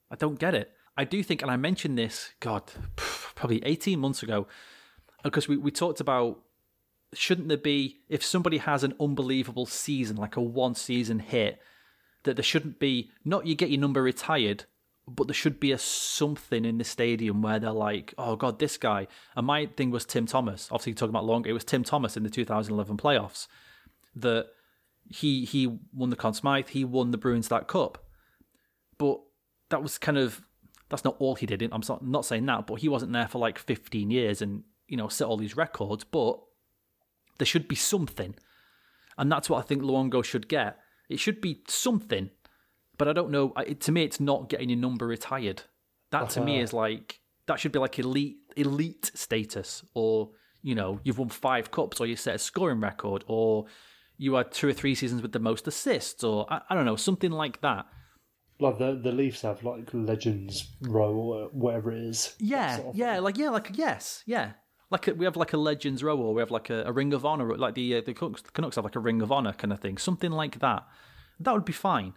I don't get it. I do think, and I mentioned this, God, probably 18 months ago, uh, because we, we talked about shouldn't there be, if somebody has an unbelievable season, like a one season hit, that there shouldn't be, not you get your number retired, but there should be a something in the stadium where they're like, oh God, this guy. And my thing was Tim Thomas. Obviously, talking about Luongo, it was Tim Thomas in the 2011 playoffs that he he won the Conn Smythe, he won the Bruins that cup but that was kind of that's not all he did. I'm not, not saying that, but he wasn't there for like 15 years and you know set all these records. But there should be something, and that's what I think Luongo should get. It should be something, but I don't know. I- To me, it's not getting your number retired. That to me is like that should be like elite elite status, or you know you've won five cups, or you set a scoring record, or you had two or three seasons with the most assists, or I, I don't know something like that. like the, the Leafs have like Legends Row or whatever it is. Yeah, yeah, like yeah, like yes, yeah. Like a, we have like a Legends Row, or we have like a, a Ring of Honor, like the uh, the Canucks, Canucks have like a Ring of Honor kind of thing, something like that. That would be fine.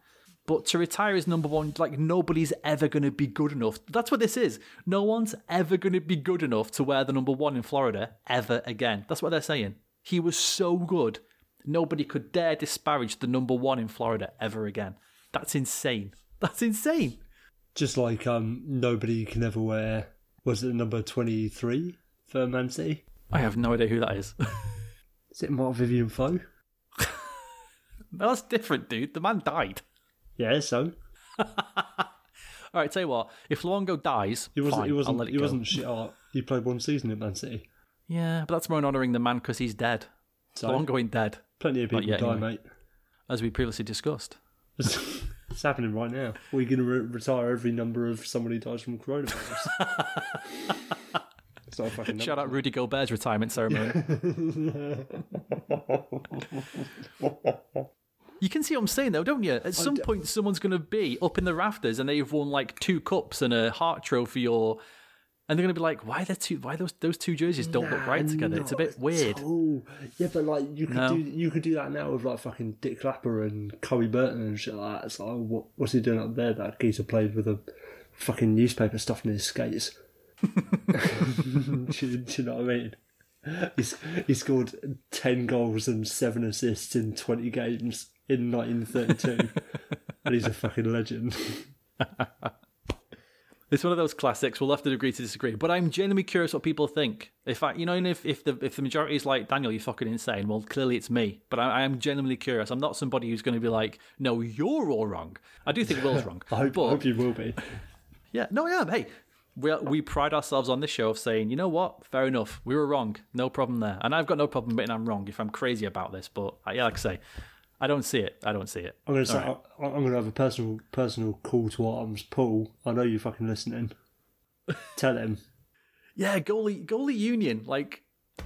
But to retire as number one, like nobody's ever going to be good enough. That's what this is. No one's ever going to be good enough to wear the number one in Florida ever again. That's what they're saying. He was so good, nobody could dare disparage the number one in Florida ever again. That's insane. That's insane. Just like um, nobody can ever wear, was it number 23 for Man City? I have no idea who that is. Is it Marc-Vivien Foé? No, that's different, dude. The man died. Yeah, so. All right, tell you what. If Luongo dies, He wasn't, fine, he wasn't, he go. wasn't shit art. He played one season at Man City. Yeah, but that's more in honouring the man because he's dead. So, Luongo ain't dead, plenty of people yet, die, anyway. mate. as we previously discussed. It's, it's happening right now. We're going to re- retire every number of someone who dies from coronavirus. it's not a fucking number. Shout out Rudy Gobert's retirement ceremony. You can see what I'm saying, though, don't you? At some point, someone's going to be up in the rafters and they've won like two cups and a Hart trophy, or and they're going to be like, "Why the two? Why those those two jerseys don't look right together? It's a bit weird." Oh, yeah, but like you could No. do you could do that now with like fucking Dit Clapper and Kobe Burton and shit like that. It's like, what, what's he doing up there? That geezer played with a fucking newspaper stuff in his skates. do, you- do you know what I mean? He's, he scored 10 goals and 7 assists in 20 games in 1932. and he's a fucking legend. It's one of those classics. We'll have to agree to disagree, but I'm genuinely curious what people think. If I, you know, if if the if the majority is like Daniel, you're fucking insane. Well, clearly it's me, but I, I am genuinely curious. I'm not somebody who's going to be like, no, you're all wrong. I do think Will's wrong, I hope, but I hope you will be. yeah, no, I am. Hey, we we pride ourselves on this show of saying, you know what, fair enough, we were wrong, no problem there, and I've got no problem admitting I'm wrong if I'm crazy about this. But uh, yeah, like I say, I don't see it. I don't see it. I'm gonna say I, I'm gonna have a personal personal call to arms, Paul. I know you're fucking listening. Tell him, Yeah, goalie goalie union. Like,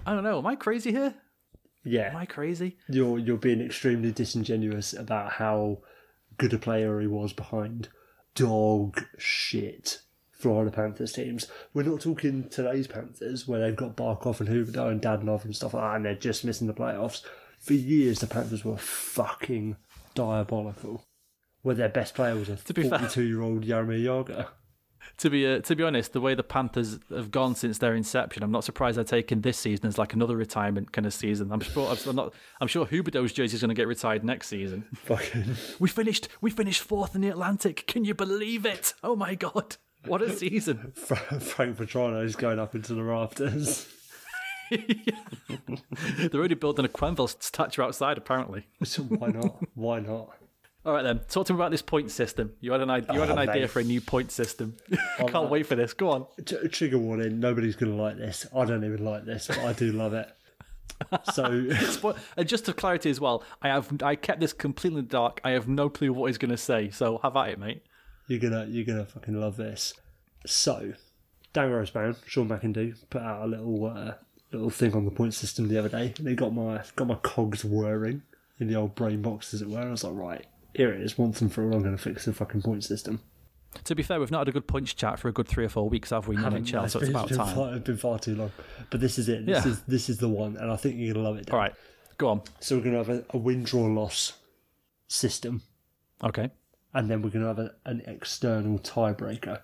I don't know. Am I crazy here? Yeah. Am I crazy? you're you're being extremely disingenuous about how good a player he was behind dog shit Florida Panthers teams. We're not talking today's Panthers where they've got Barkov and Huberdeau and Dadonov and stuff like that, and they're just missing the playoffs. For years, the Panthers were fucking diabolical. Where their best player was a be fair- 42 year old Jaromir Jagr. To be uh, to be honest, the way the Panthers have gone since their inception, I'm not surprised they're taking this season as like another retirement kind of season. I'm sure I'm not. I'm sure Huberdeau's jersey is going to get retired next season. Fucking. We finished. We finished fourth in the Atlantic. Can you believe it? Oh my god! What a season! Frank Vatrano is going up into the rafters. They're already building a Quenneville statue outside. Apparently, So why not? Why not? All right then, talk to me about this point system. You had an idea. You had an Oh, idea mate. for a new point system. I Can't wait for this. Go on. T- trigger warning: nobody's going to like this. I don't even like this, but I do love it. So, and just for clarity as well, I have I kept this completely dark. I have no clue what he's going to say. So have at it, mate. you're gonna you're gonna fucking love this. So, Down Goes Brown, Sean McIndoe put out a little uh, little thing on the point system the other day, and it got my got my cogs whirring in the old brain box, as it were. And I was like, right, here it is. Once and for all, I'm going to fix the fucking point system. To be fair, we've not had a good punch chat for a good three or four weeks, have we? In Haven't- NHL, so it's been, about been time. Far, it's been far too long, but this is it. This Yeah. is this is the one, and I think you're gonna love it. Dan. All right, go on. So we're gonna have a, a win draw loss system, Okay. and then we're gonna have a, an external tiebreaker.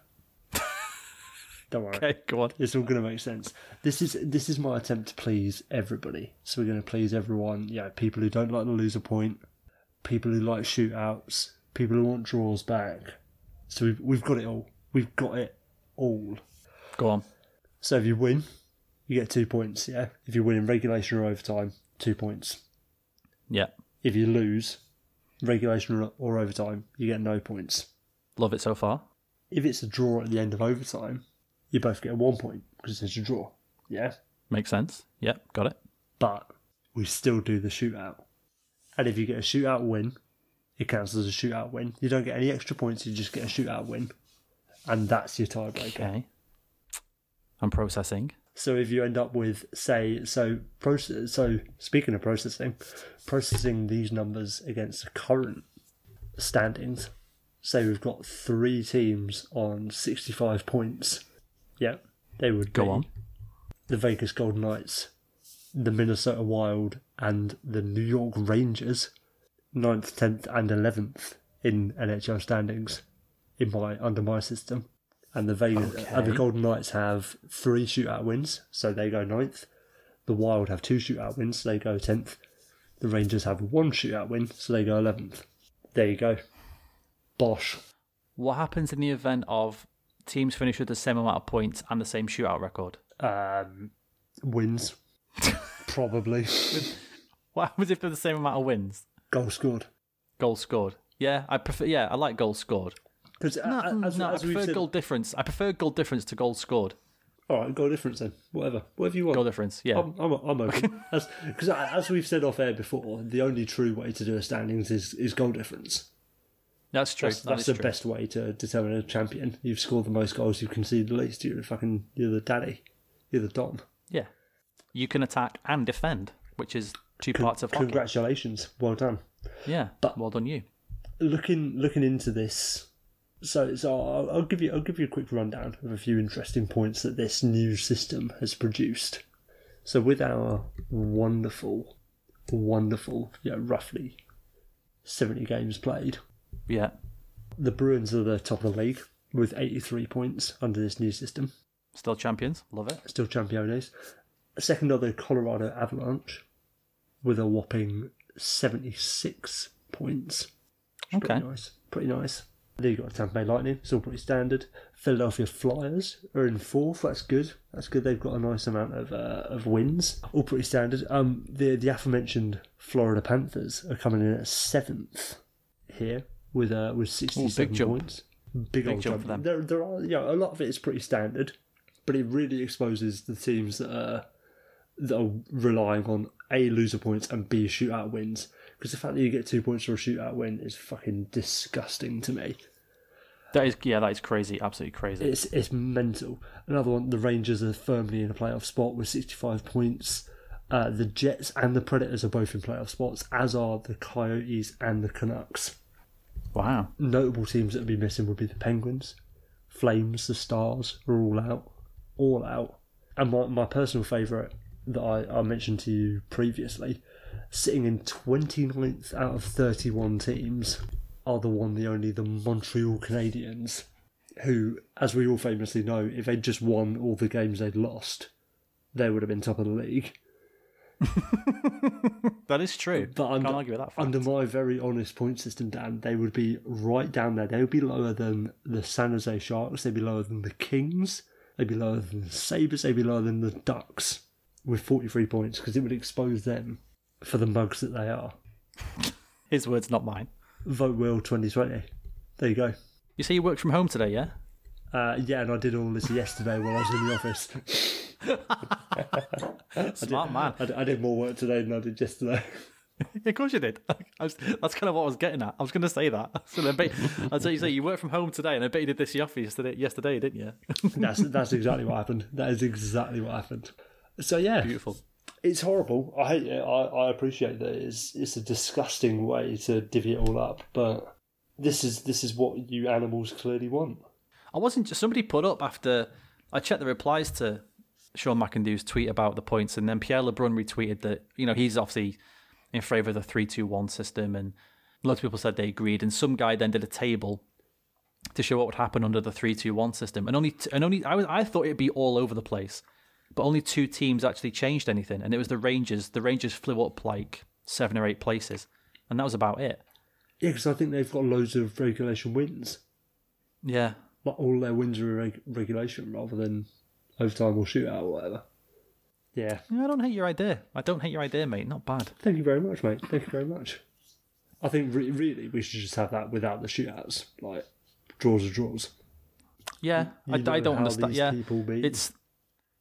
Don't worry. Okay, go on. It's all going to make sense. This is this is my attempt to please everybody. So we're going to please everyone. Yeah, people who don't like to lose a point, people who like shootouts, people who want draws back. So we've we've got it all. We've got it all. Go on. So if you win, you get two points. Yeah. If you win in regulation or overtime, two points. Yeah, If you lose, regulation or, or overtime, you get no points. love it so far. If it's a draw at the end of overtime, you both get one point because it's a draw. Yeah. Makes sense. Yeah, got it. but we still do the shootout. And if you get a shootout win, it counts as a shootout win. You don't get any extra points, you just get a shootout win. And that's your tiebreaker. Okay. I'm processing. So if you end up with, say, so process, so speaking of processing, processing these numbers against the current standings, say we've got three teams on 65 points. Yeah, they would Go be on. the Vegas Golden Knights, the Minnesota Wild, and the New York Rangers, 9th, 10th, and 11th in NHL standings in my under my system. And the Vegas uh, and the Golden Knights have three shootout wins, so they go 9th. The Wild have two shootout wins, so they go 10th. The Rangers have one shootout win, so they go 11th. There you go. Bosh. What happens in the event of teams finish with the same amount of points and the same shootout record? Um, wins. Probably. What happens if they're the same amount of wins? Goal scored. Goals scored. Yeah, I prefer. Yeah, I like goals scored. Because uh, No, uh, as, no, as I prefer said, goal difference. I prefer goal difference to goals scored. All right, goal difference then. Whatever, whatever you want. Goal difference. Yeah. I'm, I'm, I'm open. Because uh, as we've said off air before, the only true way to do a standings is, is goal difference. That's true. That's, That that's the true. best way to determine a champion. You've scored the most goals, you've conceded the least. You're the fucking, you're the daddy. You're the dom. Yeah. You can attack and defend, which is two parts of hockey. Congratulations, well done. Yeah. But- well done, you. Looking looking into this, so so I'll, I'll give you I'll give you a quick rundown of a few interesting points that this new system has produced. So with our wonderful, wonderful, yeah, roughly seventy games played, Yeah. the Bruins are the top of the league with 83 points under this new system. Still champions. Love it. Still champions. Second are the Colorado Avalanche with a whopping 76 points. Okay. Pretty nice. Pretty nice. Then you've got a Tampa Bay Lightning, all pretty standard. Philadelphia Flyers are in fourth. That's good. That's good. They've got a nice amount of uh, of wins. All pretty standard. Um, the the aforementioned Florida Panthers are coming in at seventh here with uh with sixty seven jump. points. Big, old jump jump. for them. There there are you know, a lot of it is pretty standard, but it really exposes the teams that are that are relying on a loser points and b shootout wins. Because the fact that you get two points for a shootout win is fucking disgusting to me. That is yeah, that is crazy. Absolutely crazy. It's it's mental. Another one, the Rangers are firmly in a playoff spot with 65 points. Uh, the Jets and the Predators are both in playoff spots, as are the Coyotes and the Canucks. Wow. Notable teams that would be missing would be the Penguins, Flames, the Stars are all out, all out. And my, my personal favourite that I, I mentioned to you previously, sitting in 29th out of 31 teams, are the one, the only, the Montreal Canadiens, who, as we all famously know, if they'd just won all the games they'd lost, they would have been top of the league. That is true. But Can't under, argue with that. Fact. under my very honest point system, Dan, they would be right down there. They would be lower than the San Jose Sharks. They'd be lower than the Kings. They'd be lower than the Sabres. They'd be lower than the Ducks with 43 points because it would expose them for the mugs that they are. His words, not mine. Vote Will 2020. There you go. You say you worked from home today, yeah? Uh, yeah, and I did all this yesterday while I was in the office. Smart man. I did, I did more work today than I did yesterday. of course you did. I was, that's kind of what I was getting at. I was going to say that. So I bet, I'd say you say you worked from home today, and I bet you did this in the office yesterday, yesterday didn't you? that's that's exactly what happened. That is exactly what happened. So yeah, Beautiful. it's horrible. I hate it. I, I appreciate that it's it's a disgusting way to divvy it all up, but this is this is what you animals clearly want. I wasn't just somebody put up after I checked the replies to Sean McIndoe's tweet about the points, and then Pierre LeBrun retweeted that you know he's obviously in favour of the three two one system, and lots of people said they agreed, and some guy then did a table to show what would happen under the three two one system, and only t- and only I was I thought it'd be all over the place, but only two teams actually changed anything, and it was the Rangers. The Rangers flew up like seven or eight places, and that was about it. Yeah, because I think they've got loads of regulation wins. Yeah, Like all their wins are reg- regulation rather than overtime or shootout or whatever. Yeah. Yeah, I don't hate your idea. I don't hate your idea, mate. Not bad. Thank you very much, mate. Thank you very much. I think re- really we should just have that without the shootouts. Like draws are draws. Yeah, You I, know I don't how understand. these Yeah, people be. it's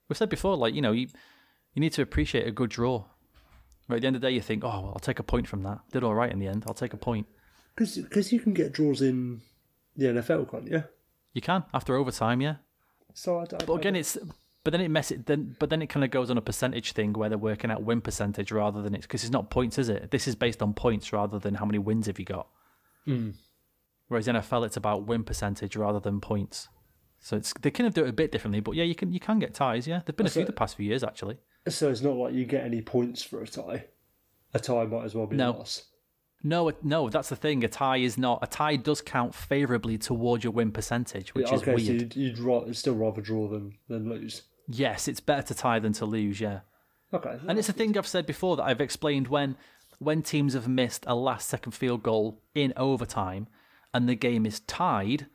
we said before, like you know, you you need to appreciate a good draw. Right at the end of the day, you think, oh, well, I'll take a point from that. Did all right in the end. I'll take a point. because you can get draws in the NFL, can't you? You can after overtime, yeah. So I, I, But again, it's but then it mess it then but then it kind of goes on a percentage thing where they're working out win percentage rather than it's because it's not points, is it? This is based on points rather than how many wins have you got. Hmm. Whereas NFL, it's about win percentage rather than points. So it's they kind of do it a bit differently, but yeah, you can you can get ties. Yeah, there've been a few the past few years actually. so it's not like you get any points for a tie. A tie might as well be No. a loss. No, no, that's the thing. A tie is not a tie. Does count favourably towards your win percentage, which Yeah, is okay, weird. so you'd, you'd ra- still rather draw than, than lose. Yes, it's better to tie than to lose. Yeah, Okay. and it's a thing I've said before that I've explained when when teams have missed a last second field goal in overtime and the game is tied,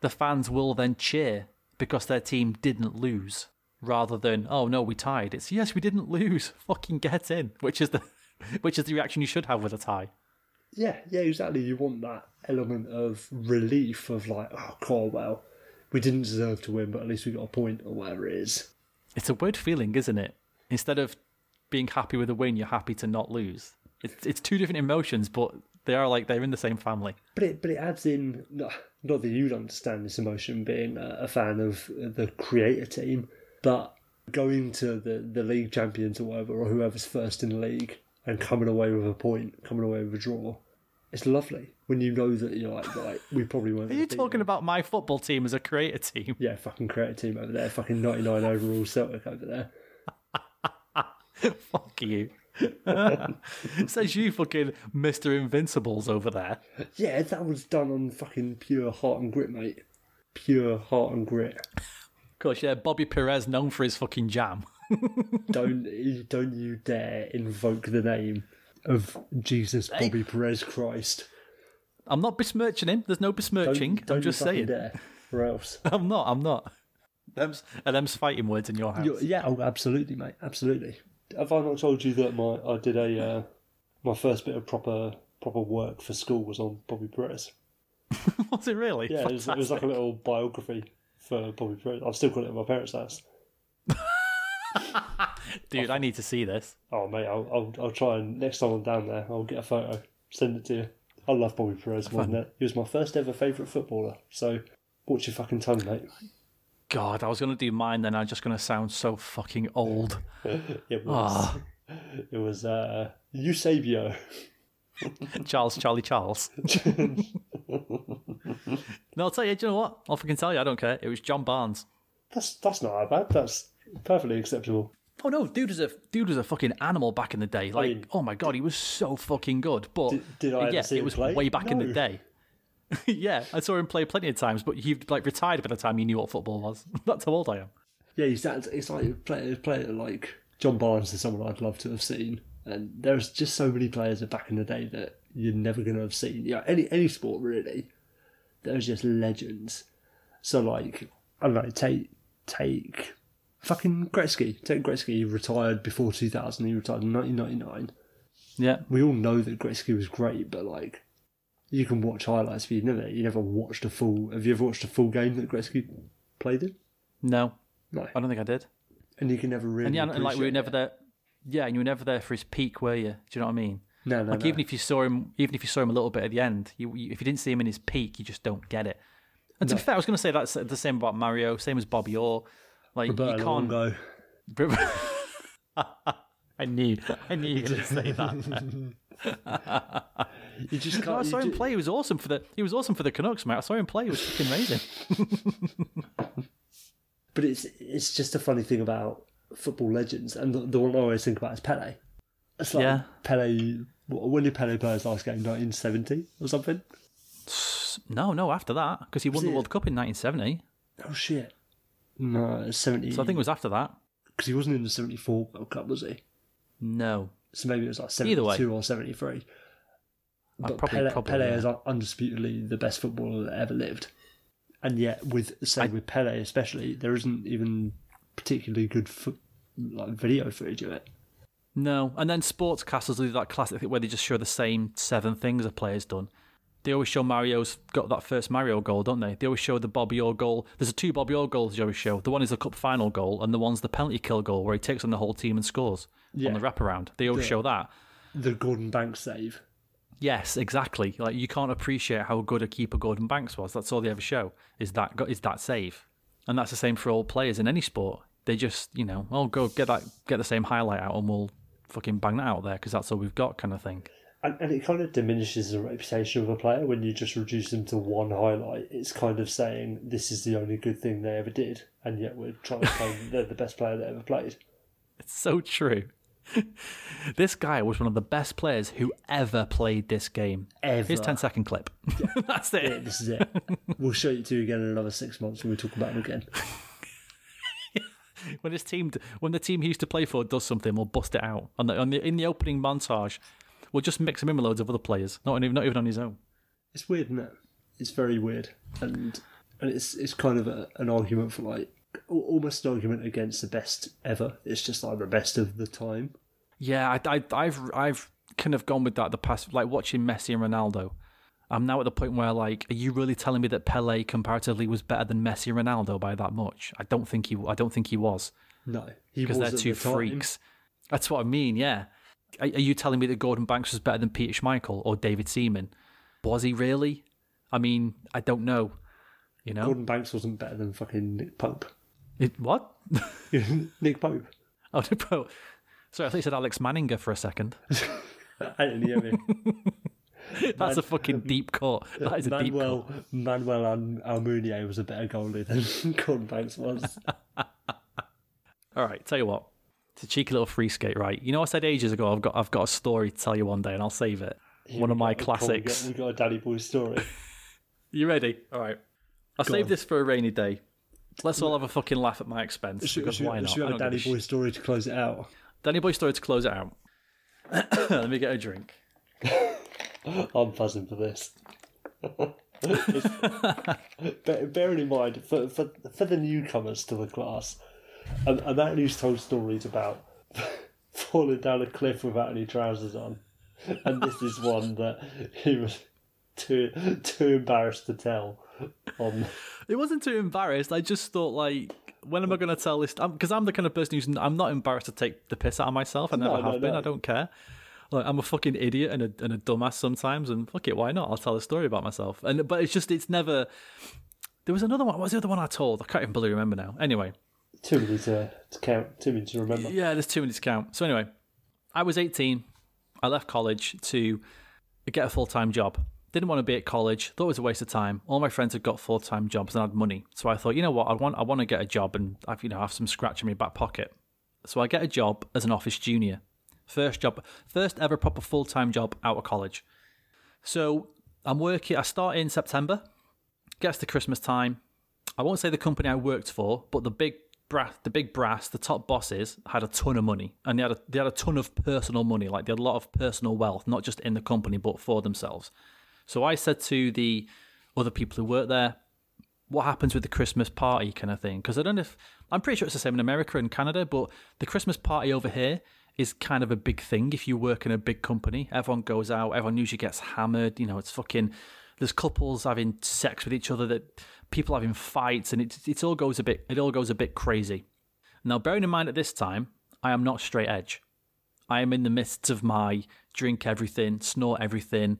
the fans will then cheer because their team didn't lose, rather than oh no we tied. It's yes we didn't lose. Fucking get in, which is the which is the reaction you should have with a tie. Yeah, yeah, exactly. You want that element of relief of like, oh, well, we didn't deserve to win, but at least we got a point or whatever it is. It's a weird feeling, isn't it? Instead of being happy with a win, you're happy to not lose. It's it's two different emotions, but they are like they're in the same family. But it, but it adds in, not, not that you'd understand this emotion being a, a fan of the creator team, but going to the, the league champions or whatever, or whoever's first in the league, and coming away with a point, coming away with a draw. It's lovely when you know that you're like, right, we probably won't. Are you talking about my football team as a creator team? Yeah, fucking creator team over there, fucking 99 overall Celtic over there. Fuck you. Says you fucking Mr. Invincibles over there. Yeah, that was done on fucking pure heart and grit, mate. Pure heart and grit. Of course, yeah, Bobby Pires known for his fucking jam. Don't don't you dare invoke the name of Jesus Bobby Pires Christ. I'm not besmirching him. There's no Don't, besmirching. don't I'm just saying. dare, or else. I'm not. I'm not. Them's, are them's fighting words in your house? You- yeah, oh, absolutely, mate, absolutely. Have I not told you that my I did a uh, my first bit of proper proper work for school was on Bobby Pires? Was it really? Yeah, it was, it was like a little biography for Bobby Pires. I've still got it at my parents' house. Dude, I need to see this. Oh mate, I'll, I'll I'll try and next time I'm down there, I'll get a photo, send it to you. I love Bobby Pires more than that. He was my first ever favourite footballer. So watch your fucking tongue, mate. God, I was gonna do mine, then I'm just gonna sound so fucking old. It was it was uh, Eusebio. Charles, Charlie, Charles. no, I'll tell you. Do you know what? I'll fucking tell you. I don't care. It was John Barnes. That's that's not that bad. That's perfectly acceptable. Oh no, dude was a dude was a fucking animal back in the day. Like, mean- oh my god, he was so fucking good. But Did- did I yeah, it was play? way back in the day. yeah, I saw him play plenty of times, but he like retired by the time he knew what football was. That's how old I am. Yeah, he's that. It's like player player like John Barnes is someone I'd love to have seen. And there's just so many players back in the day that you're never going to have seen. Yeah, any any sport really. There's just legends. So like I don't know, take take fucking Gretzky. Take Gretzky. He retired before 2000. He retired in 1999. Yeah, We all know that Gretzky was great, but like You can watch highlights, but you never you never watched a full. Have you ever watched a full game that Gretzky played in? No, No, I don't think I did. and you can never really. And yeah, and like we were never there. Yeah, and you were never there for his peak, were you? Do you know what I mean? No, no, Like no. even if you saw him, even if you saw him a little bit at the end, you, you, if you didn't see him in his peak, you just don't get it. And to be fair, I was going to say that's the same about Mario, same as Bobby Orr. Like Roberto you can't. Luongo. I knew, I knew you were going to say that. You just No, I can't. saw him ju- play. He was awesome for the. He was awesome for the Canucks, mate. I saw him play. He was fucking amazing. But it's it's just a funny thing about football legends, and the, the one I always think about is Pele. It's like Yeah. Pele. When did Pele play his last game? 1970 or something? No, no, after that because he won the? World Cup in 1970. Oh shit! No, 70. So I think it was after that. because he wasn't in the 74 World Cup, was he? No, So maybe it was like 72 or 73. But probably- Pele, probably, Pele yeah. is undisputedly the best footballer that ever lived. And yet, with say with Pele especially, there isn't even particularly good foot, like video footage of it. no. And then sportscasters do that classic thing where they just show the same seven things a player's done. They always show Mario's got that first Mario goal, don't they? They always show the Bobby Orr goal. There's a two Bobby Orr goals they always show. The one is the cup final goal, and the one's the penalty kill goal where he takes on the whole team and scores Yeah. on the wraparound. They always Yeah. show that. The Gordon Banks save. Yes, exactly. Like you can't appreciate how good a keeper Gordon Banks was. That's all they ever show is that is that save, and that's the same for all players in any sport. They just you know, oh go get that get the same highlight out and we'll fucking bang that out there because that's all we've got kind of thing. And, and it kind of diminishes the reputation of a player when you just reduce them to one highlight. It's kind of saying this is the only good thing they ever did, and yet we're trying to claim they're the best player that ever played. It's so true. this guy was one of the best players who ever played this game. Ever. Here's 10 second clip. that's it. Yeah, this is it. we'll show it to you again in another six months when we talk about him again. When his team, when the team he used to play for does something, we'll bust it out. On the, on the in the opening montage, we'll just mix him in with loads of other players, not even not even on his own. It's weird, isn't it? It's very weird, and and it's it's kind of a, an argument for like almost an argument against the best ever. It's just like the best of the time. Yeah, I, I, I've I've kind of gone with that the past, like watching Messi and Ronaldo. I'm now at the point where, like, are you really telling me that Pele comparatively was better than Messi and Ronaldo by that much? I don't think he, I don't think he was No, because they're two the freaks. That's what I mean. Yeah, are, are you telling me that Gordon Banks was better than Peter Schmeichel or David Seaman? Was he really? I mean, I don't know. You know, Gordon Banks wasn't better than fucking Nick Pope. it, what? Nick Pope. oh, bro. Sorry, I thought you said Alex Manninger for a second. I didn't hear me. That's a fucking deep cut. That is a deep cut. Manuel Manuel Al- Almunia was a better goalie than Gordon Banks was. All right, tell you what. It's a cheeky little free skate, right? You know, I said ages ago I've got I've got a story to tell you one day, and I'll save it. one of my We got- we classics. got- We got a Danny Boy story. You ready? All right. I'll Go save on. this for a rainy day. Let's all have a fucking laugh at my expense Should, because should, why not? should we have a Danny Boy story to close it out? sh- Danny Boy story to close it out. Let me get a drink. I'm buzzing for this. Bear- Bearing in mind, for, for, for the newcomers to the class, a, a man who's told stories about falling down a cliff without any trousers on, and this is one that he was too too embarrassed to tell. On It wasn't too embarrassed. I just thought like. When am I going to tell this? Because I'm, the kind of person who's I'm not embarrassed to take the piss out of myself. I never No, no, have been. no. I don't care. Like I'm a fucking idiot and a and a dumbass sometimes, and fuck it, why not? I'll tell a story about myself. And but it's just it's never. There was another one. What was the other one I told? I can't even bloody remember now. Anyway, too many to, to count, too many to remember. yeah, there's too many to count. So anyway, I was 18. I left college to get a full time job. Didn't want to be at college. Thought it was a waste of time. All my friends had got full time jobs and had money. So I thought, you know what? I want I want to get a job and I've you know have some scratch in my back pocket. So I get a job as an office junior. First job, first ever proper full time job out of college. So I'm working. I start in September. Gets to Christmas time. I won't say the company I worked for, but the big brass, the big brass, the top bosses had a ton of money, and they had a, they had a ton of personal money. Like they had a lot of personal wealth, not just in the company, but for themselves. So I said to the other people who work there, "What happens with the Christmas party kind of thing?" Because I don't know if I'm pretty sure it's the same in America and Canada, but the Christmas party over here is kind of a big thing if you work in a big company. Everyone goes out, everyone usually gets hammered. You know, it's fucking. There's couples having sex with each other, that people having fights, and it it all goes a bit it all goes a bit crazy. Now, bearing in mind at this time, I am not straight edge. I am in the midst of my drink everything, snort everything,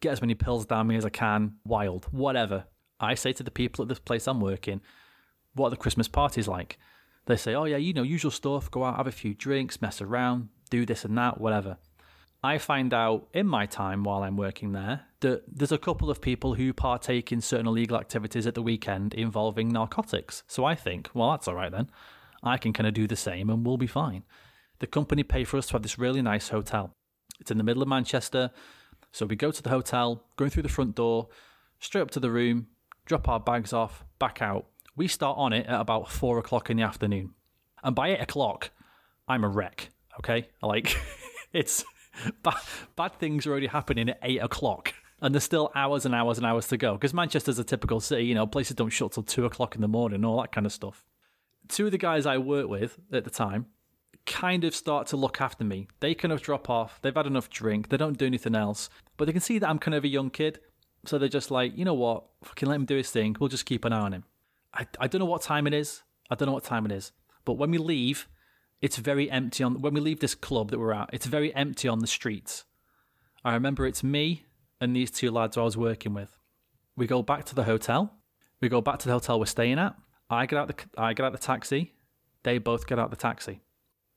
get as many pills down me as I can, wild, whatever. I say to the people at this place I'm working, what are the Christmas parties like? They say, oh, yeah, you know, usual stuff, go out, have a few drinks, mess around, do this and that, whatever. I find out in my time while I'm working there that there's a couple of people who partake in certain illegal activities at the weekend involving narcotics. So I think, well, that's all right then. I can kind of do the same and we'll be fine. The company pay for us to have this really nice hotel. It's in the middle of Manchester. So we go to the hotel, going through the front door, straight up to the room, drop our bags off, back out. We start on it at about four o'clock in the afternoon. And by eight o'clock, I'm a wreck. Okay? Like, it's bad, bad things are already happening at eight o'clock. And there's still hours and hours and hours to go. Because Manchester's a typical city, you know, places don't shut till two o'clock in the morning, all that kind of stuff. Two of the guys I worked with at the time kind of start to look after me. They kind of drop off. They've had enough drink. They don't do anything else. But they can see that I'm kind of a young kid. So they're just like, you know what? Fucking let him do his thing. We'll just keep an eye on him. I, I don't know what time it is. I don't know what time it is. But when we leave, it's very empty on when we leave this club that we're at, it's very empty on the streets. I remember it's me and these two lads I was working with. We go back to the hotel. We go back to the hotel we're staying at. I get out the I get out the taxi. They both get out the taxi.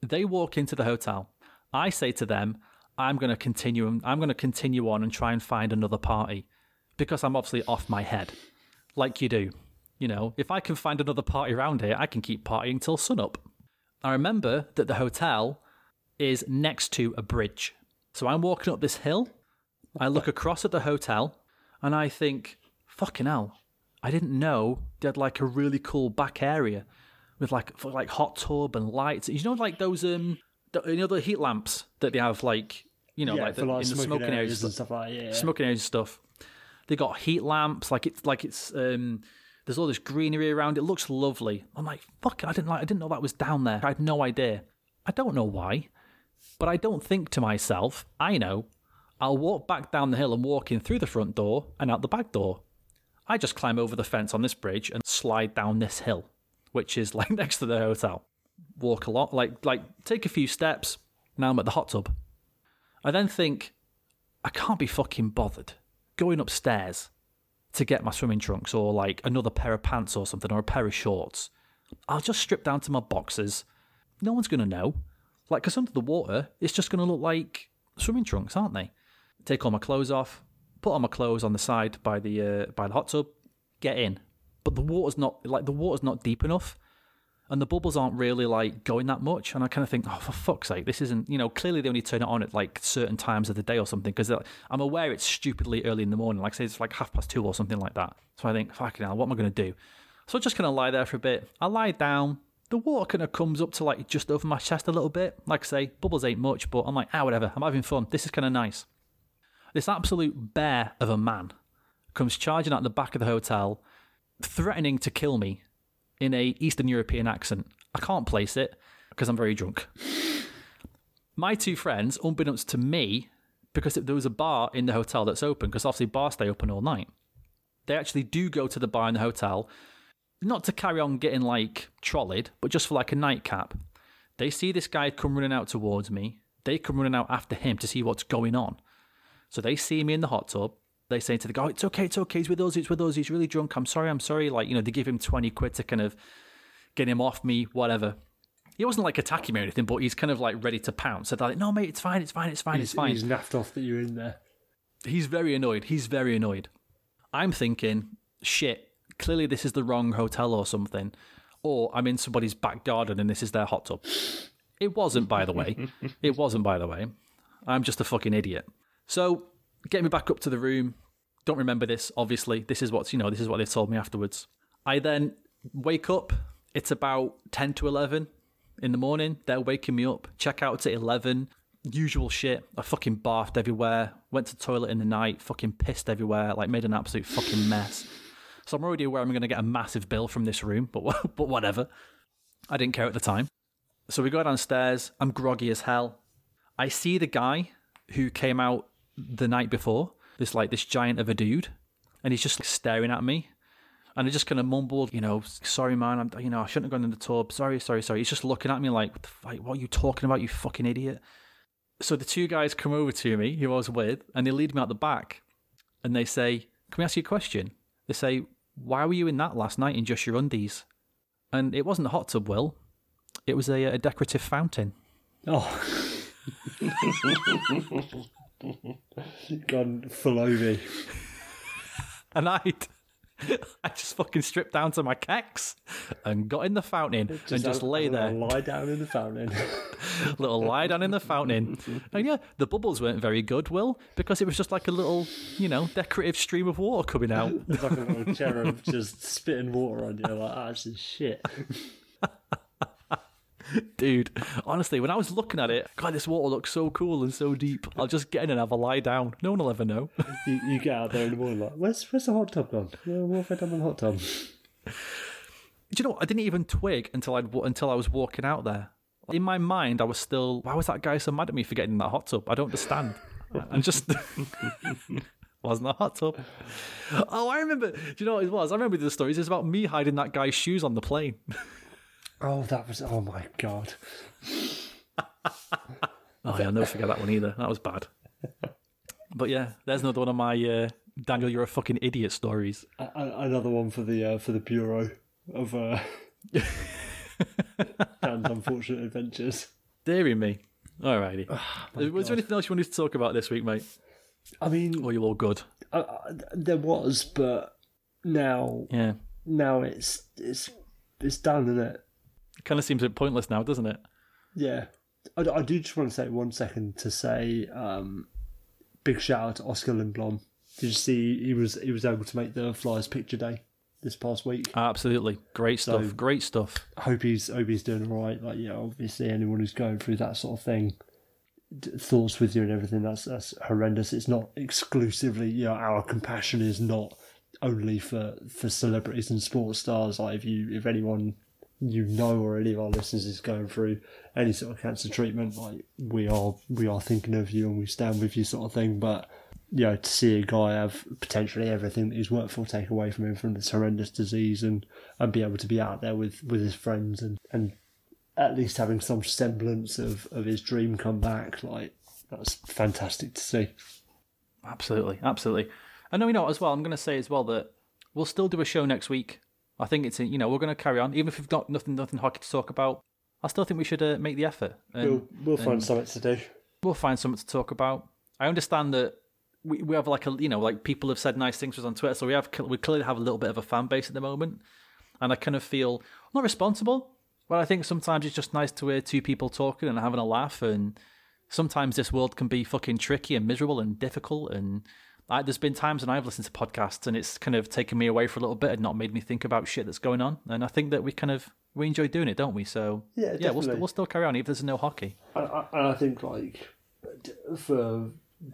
They walk into the hotel. I say to them, I'm going to continue I'm going to continue on and try and find another party because I'm obviously off my head. Like you do. You know, if I can find another party around here, I can keep partying till sunup. I remember that the hotel is next to a bridge. So I'm walking up this hill. I look across at the hotel and I think, fucking hell, I didn't know they had like a really cool back area with like like hot tub and lights. You know, like those um, the, you know the heat lamps that they have, like you know, yeah, like, the, like in the smoking, smoking areas areas, and stuff like that. Yeah, smoking areas and stuff. They got heat lamps, like it's like it's um. There's all this greenery around. It looks lovely. I'm like, fuck! I didn't like. I didn't know that was down there. I had no idea. I don't know why, but I don't think to myself. I know. I'll walk back down the hill and walk in through the front door and out the back door. I just climb over the fence on this bridge and slide down this hill, which is like next to the hotel. Walk a lot, like like take a few steps. Now I'm at the hot tub. I then think, I can't be fucking bothered going upstairs to get my swimming trunks or like another pair of pants or something or a pair of shorts. I'll just strip down to my boxers. No one's going to know. Like, because under the water, it's just going to look like swimming trunks, aren't they? Take all my clothes off, put all my clothes on the side by the uh, by the hot tub, get in. But the water's not like the water's not deep enough, and the bubbles aren't really like going that much. And I kind of think, oh, for fuck's sake, this isn't. You know, clearly they only turn it on at like certain times of the day or something. Because I'm aware it's stupidly early in the morning. Like say it's like half past two or something like that. So I think, fucking hell, what am I going to do? So I'm just kind of lie there for a bit. I lie down. The water kind of comes up to like just over my chest a little bit. Like I say, bubbles ain't much, but I'm like, ah, whatever. I'm having fun. This is kind of nice. This absolute bear of a man comes charging out the back of the hotel, threatening to kill me in a Eastern European accent. I can't place it because I'm very drunk. My two friends, unbeknownst to me, because there was a bar in the hotel that's open, because obviously bars stay open all night. They actually do go to the bar in the hotel, not to carry on getting like trolleyed, but just for like a nightcap. They see this guy come running out towards me. They come running out after him to see what's going on. So they see me in the hot tub. They say to the guy, oh, "It's okay, it's okay. He's with us. It's with us. He's really drunk. I'm sorry. I'm sorry." Like you know, they give him twenty quid to kind of get him off me, whatever. He wasn't like attacking me or anything, but he's kind of like ready to pounce. So they're like, "No, mate, it's fine. It's fine. It's fine. he's, It's fine." He's naffed off that you're in there. He's very annoyed. He's very annoyed. I'm thinking, shit, clearly this is the wrong hotel or something. Or I'm in somebody's back garden and this is their hot tub. It wasn't, by the way. It wasn't, by the way. I'm just a fucking idiot. So, get me back up to the room. Don't remember this, obviously. This is what's, you know, this is what they told me afterwards. I then wake up. It's about 10 to 11 in the morning. They're waking me up. Check out at 11 usual shit. I fucking barfed everywhere. Went to toilet in the night. Fucking pissed everywhere. Like made an absolute fucking mess. So I'm already aware I'm going to get a massive bill from this room, but but whatever. I didn't care at the time. So we go downstairs. I'm groggy as hell. I see the guy who came out the night before, this like this giant of a dude, and he's just staring at me. And I just kind of mumbled, you know, sorry, man, I'm, you know, I shouldn't have gone in the tub. Sorry, sorry, sorry. He's just looking at me like, what, the fuck, what are you talking about, you fucking idiot? So the two guys come over to me, who I was with, and they lead me out the back, and they say, "Can we ask you a question?" They say, "Why were you in that last night in just your undies?" And it wasn't a hot tub, Will. It was a, a decorative fountain. Oh. Gone full Ovi. And I'd, I just fucking stripped down to my kecks and got in the fountain and just lay there, Lie down in the fountain. little lie down in the fountain. And yeah, the bubbles weren't very good, Will, because it was just like a little, you know, decorative stream of water coming out. Like a little cherub just spitting water on you. Like, ah, this is shit. Dude, honestly, when I was looking at it, God, this water looks so cool and so deep. I'll just get in and have a lie down. No one will ever know. You, you get out there in the morning like, where's, where's the hot tub gone? Yeah, what have I done with the hot tub? Do you know what? I didn't even twig until I until I was walking out there. In my mind, I was still, why was that guy so mad at me for getting in that hot tub? I don't understand. And just wasn't a hot tub. Oh, I remember. Do you know what it was? I remember the stories. It's about me hiding that guy's shoes on the plane. Oh, that was, oh my God. Oh yeah, I'll never forget that one either. That was bad. But yeah, there's another one of my uh, Daniel, you're a fucking idiot stories. A- a- another one for the uh, for the Bureau of uh, Dan's Unfortunate Adventures. Deary me. Alrighty. was there anything else you wanted to talk about this week, mate? I mean, Or you're all good? uh, uh, there was, but now Yeah. now it's it's it's done, isn't it? It kind of seems a bit pointless now, doesn't it? Yeah. I, I do just want to take one second to say um, big shout out to Oscar Lindblom. Did you see he was he was able to make the Flyers picture day this past week? Absolutely. Great stuff. So- Great stuff. I hope he's hope he's doing all right. Like yeah, obviously anyone who's going through that sort of thing, thoughts with you and everything. That's that's horrendous. It's not exclusively you know our compassion is not only for for celebrities and sports stars. Like if you if anyone you know or any of our listeners is going through any sort of cancer treatment, like we are we are thinking of you and we stand with you sort of thing. But you know, to see a guy have potentially everything that he's worked for take away from him from this horrendous disease and, and be able to be out there with, with his friends and, and at least having some semblance of, of his dream come back, like that's fantastic to see. Absolutely. Absolutely. And no, you know as well, I'm going to say as well that we'll still do a show next week. I think it's, you know, we're going to carry on. Even if we've got nothing, nothing hockey to talk about, I still think we should uh, make the effort. And We'll we'll find something to do. we'll find something to talk about. I understand that we, we have like a you know like people have said nice things to us on Twitter, so we have we clearly have a little bit of a fan base at the moment, and I kind of feel not responsible, but I think sometimes it's just nice to hear two people talking and having a laugh, and sometimes this world can be fucking tricky and miserable and difficult, and I, there's been times when I've listened to podcasts and it's kind of taken me away for a little bit and not made me think about shit that's going on, and I think that we kind of we enjoy doing it, don't we? So Yeah, yeah, we'll, st- we'll still carry on even if there's no hockey. And I, and I think like for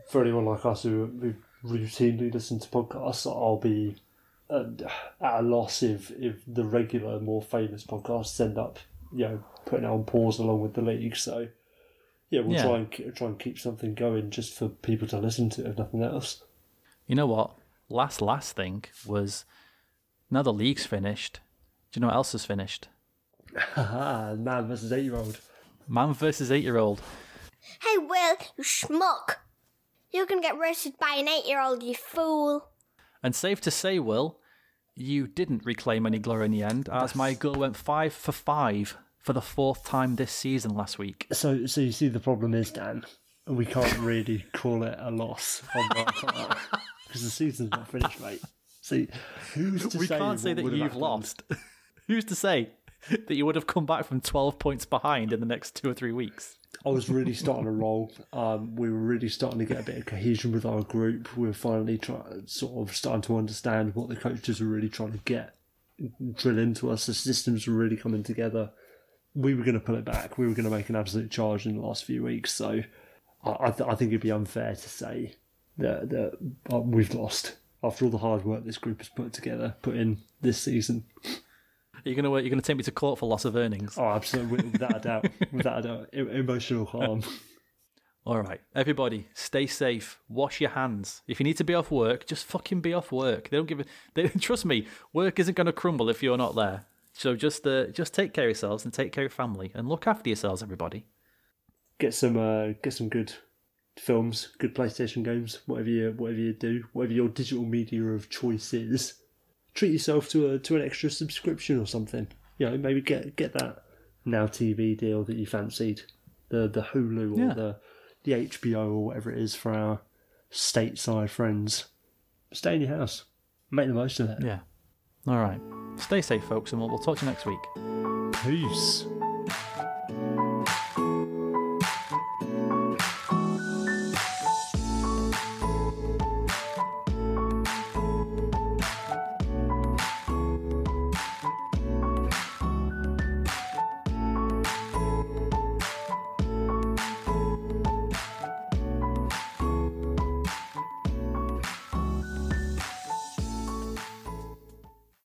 for anyone like us who, who routinely listen to podcasts, I'll be at a loss if if the regular, more famous podcasts end up you know putting it on pause along with the league. So yeah, we'll Yeah. try and try and keep something going just for people to listen to, if nothing else. You know what? Last last thing was now the league's finished. Do you know what else is finished? Haha, man versus eight year old. Man versus eight year old. Hey, Will, you schmuck. You're gonna get roasted by an eight year old, you fool. And safe to say, Will, you didn't reclaim any glory in the end, as my girl went five for five for the fourth time this season last week. So so you see the problem is Dan, we can't really call it a loss on because the season's not finished, mate. See, who's to we say can't say that you've lost. Who's to say that you would have come back from 12 points behind in the next two or three weeks? I was really starting to roll. Um, we were really starting to get a bit of cohesion with our group. We were finally trying, sort of starting to understand what the coaches were really trying to get, drill into us. The systems were really coming together. We were going to pull it back. We were going to make an absolute charge in the last few weeks. So I, I, th- I think it'd be unfair to say that, that uh, we've lost after all the hard work this group has put together, put in this season. You're gonna you're gonna take me to court for loss of earnings. Oh, absolutely, without a doubt, without a doubt, emotional harm. All right, everybody, stay safe. Wash your hands. If you need to be off work, just fucking be off work. They don't give a. They, trust me, work isn't going to crumble if you're not there. So just uh, just take care of yourselves and take care of family and look after yourselves, everybody. Get some, uh, get some good films, good PlayStation games, whatever you, whatever you do, whatever your digital media of choice is. Treat yourself to a to an extra subscription or something. You know, maybe get get that Now TV deal that you fancied, the the Hulu or Yeah. the the HBO or whatever it is for our stateside friends. Stay in your house. Make the most of it. Yeah. All right. Stay safe, folks, and we'll, we'll talk to you next week. Peace.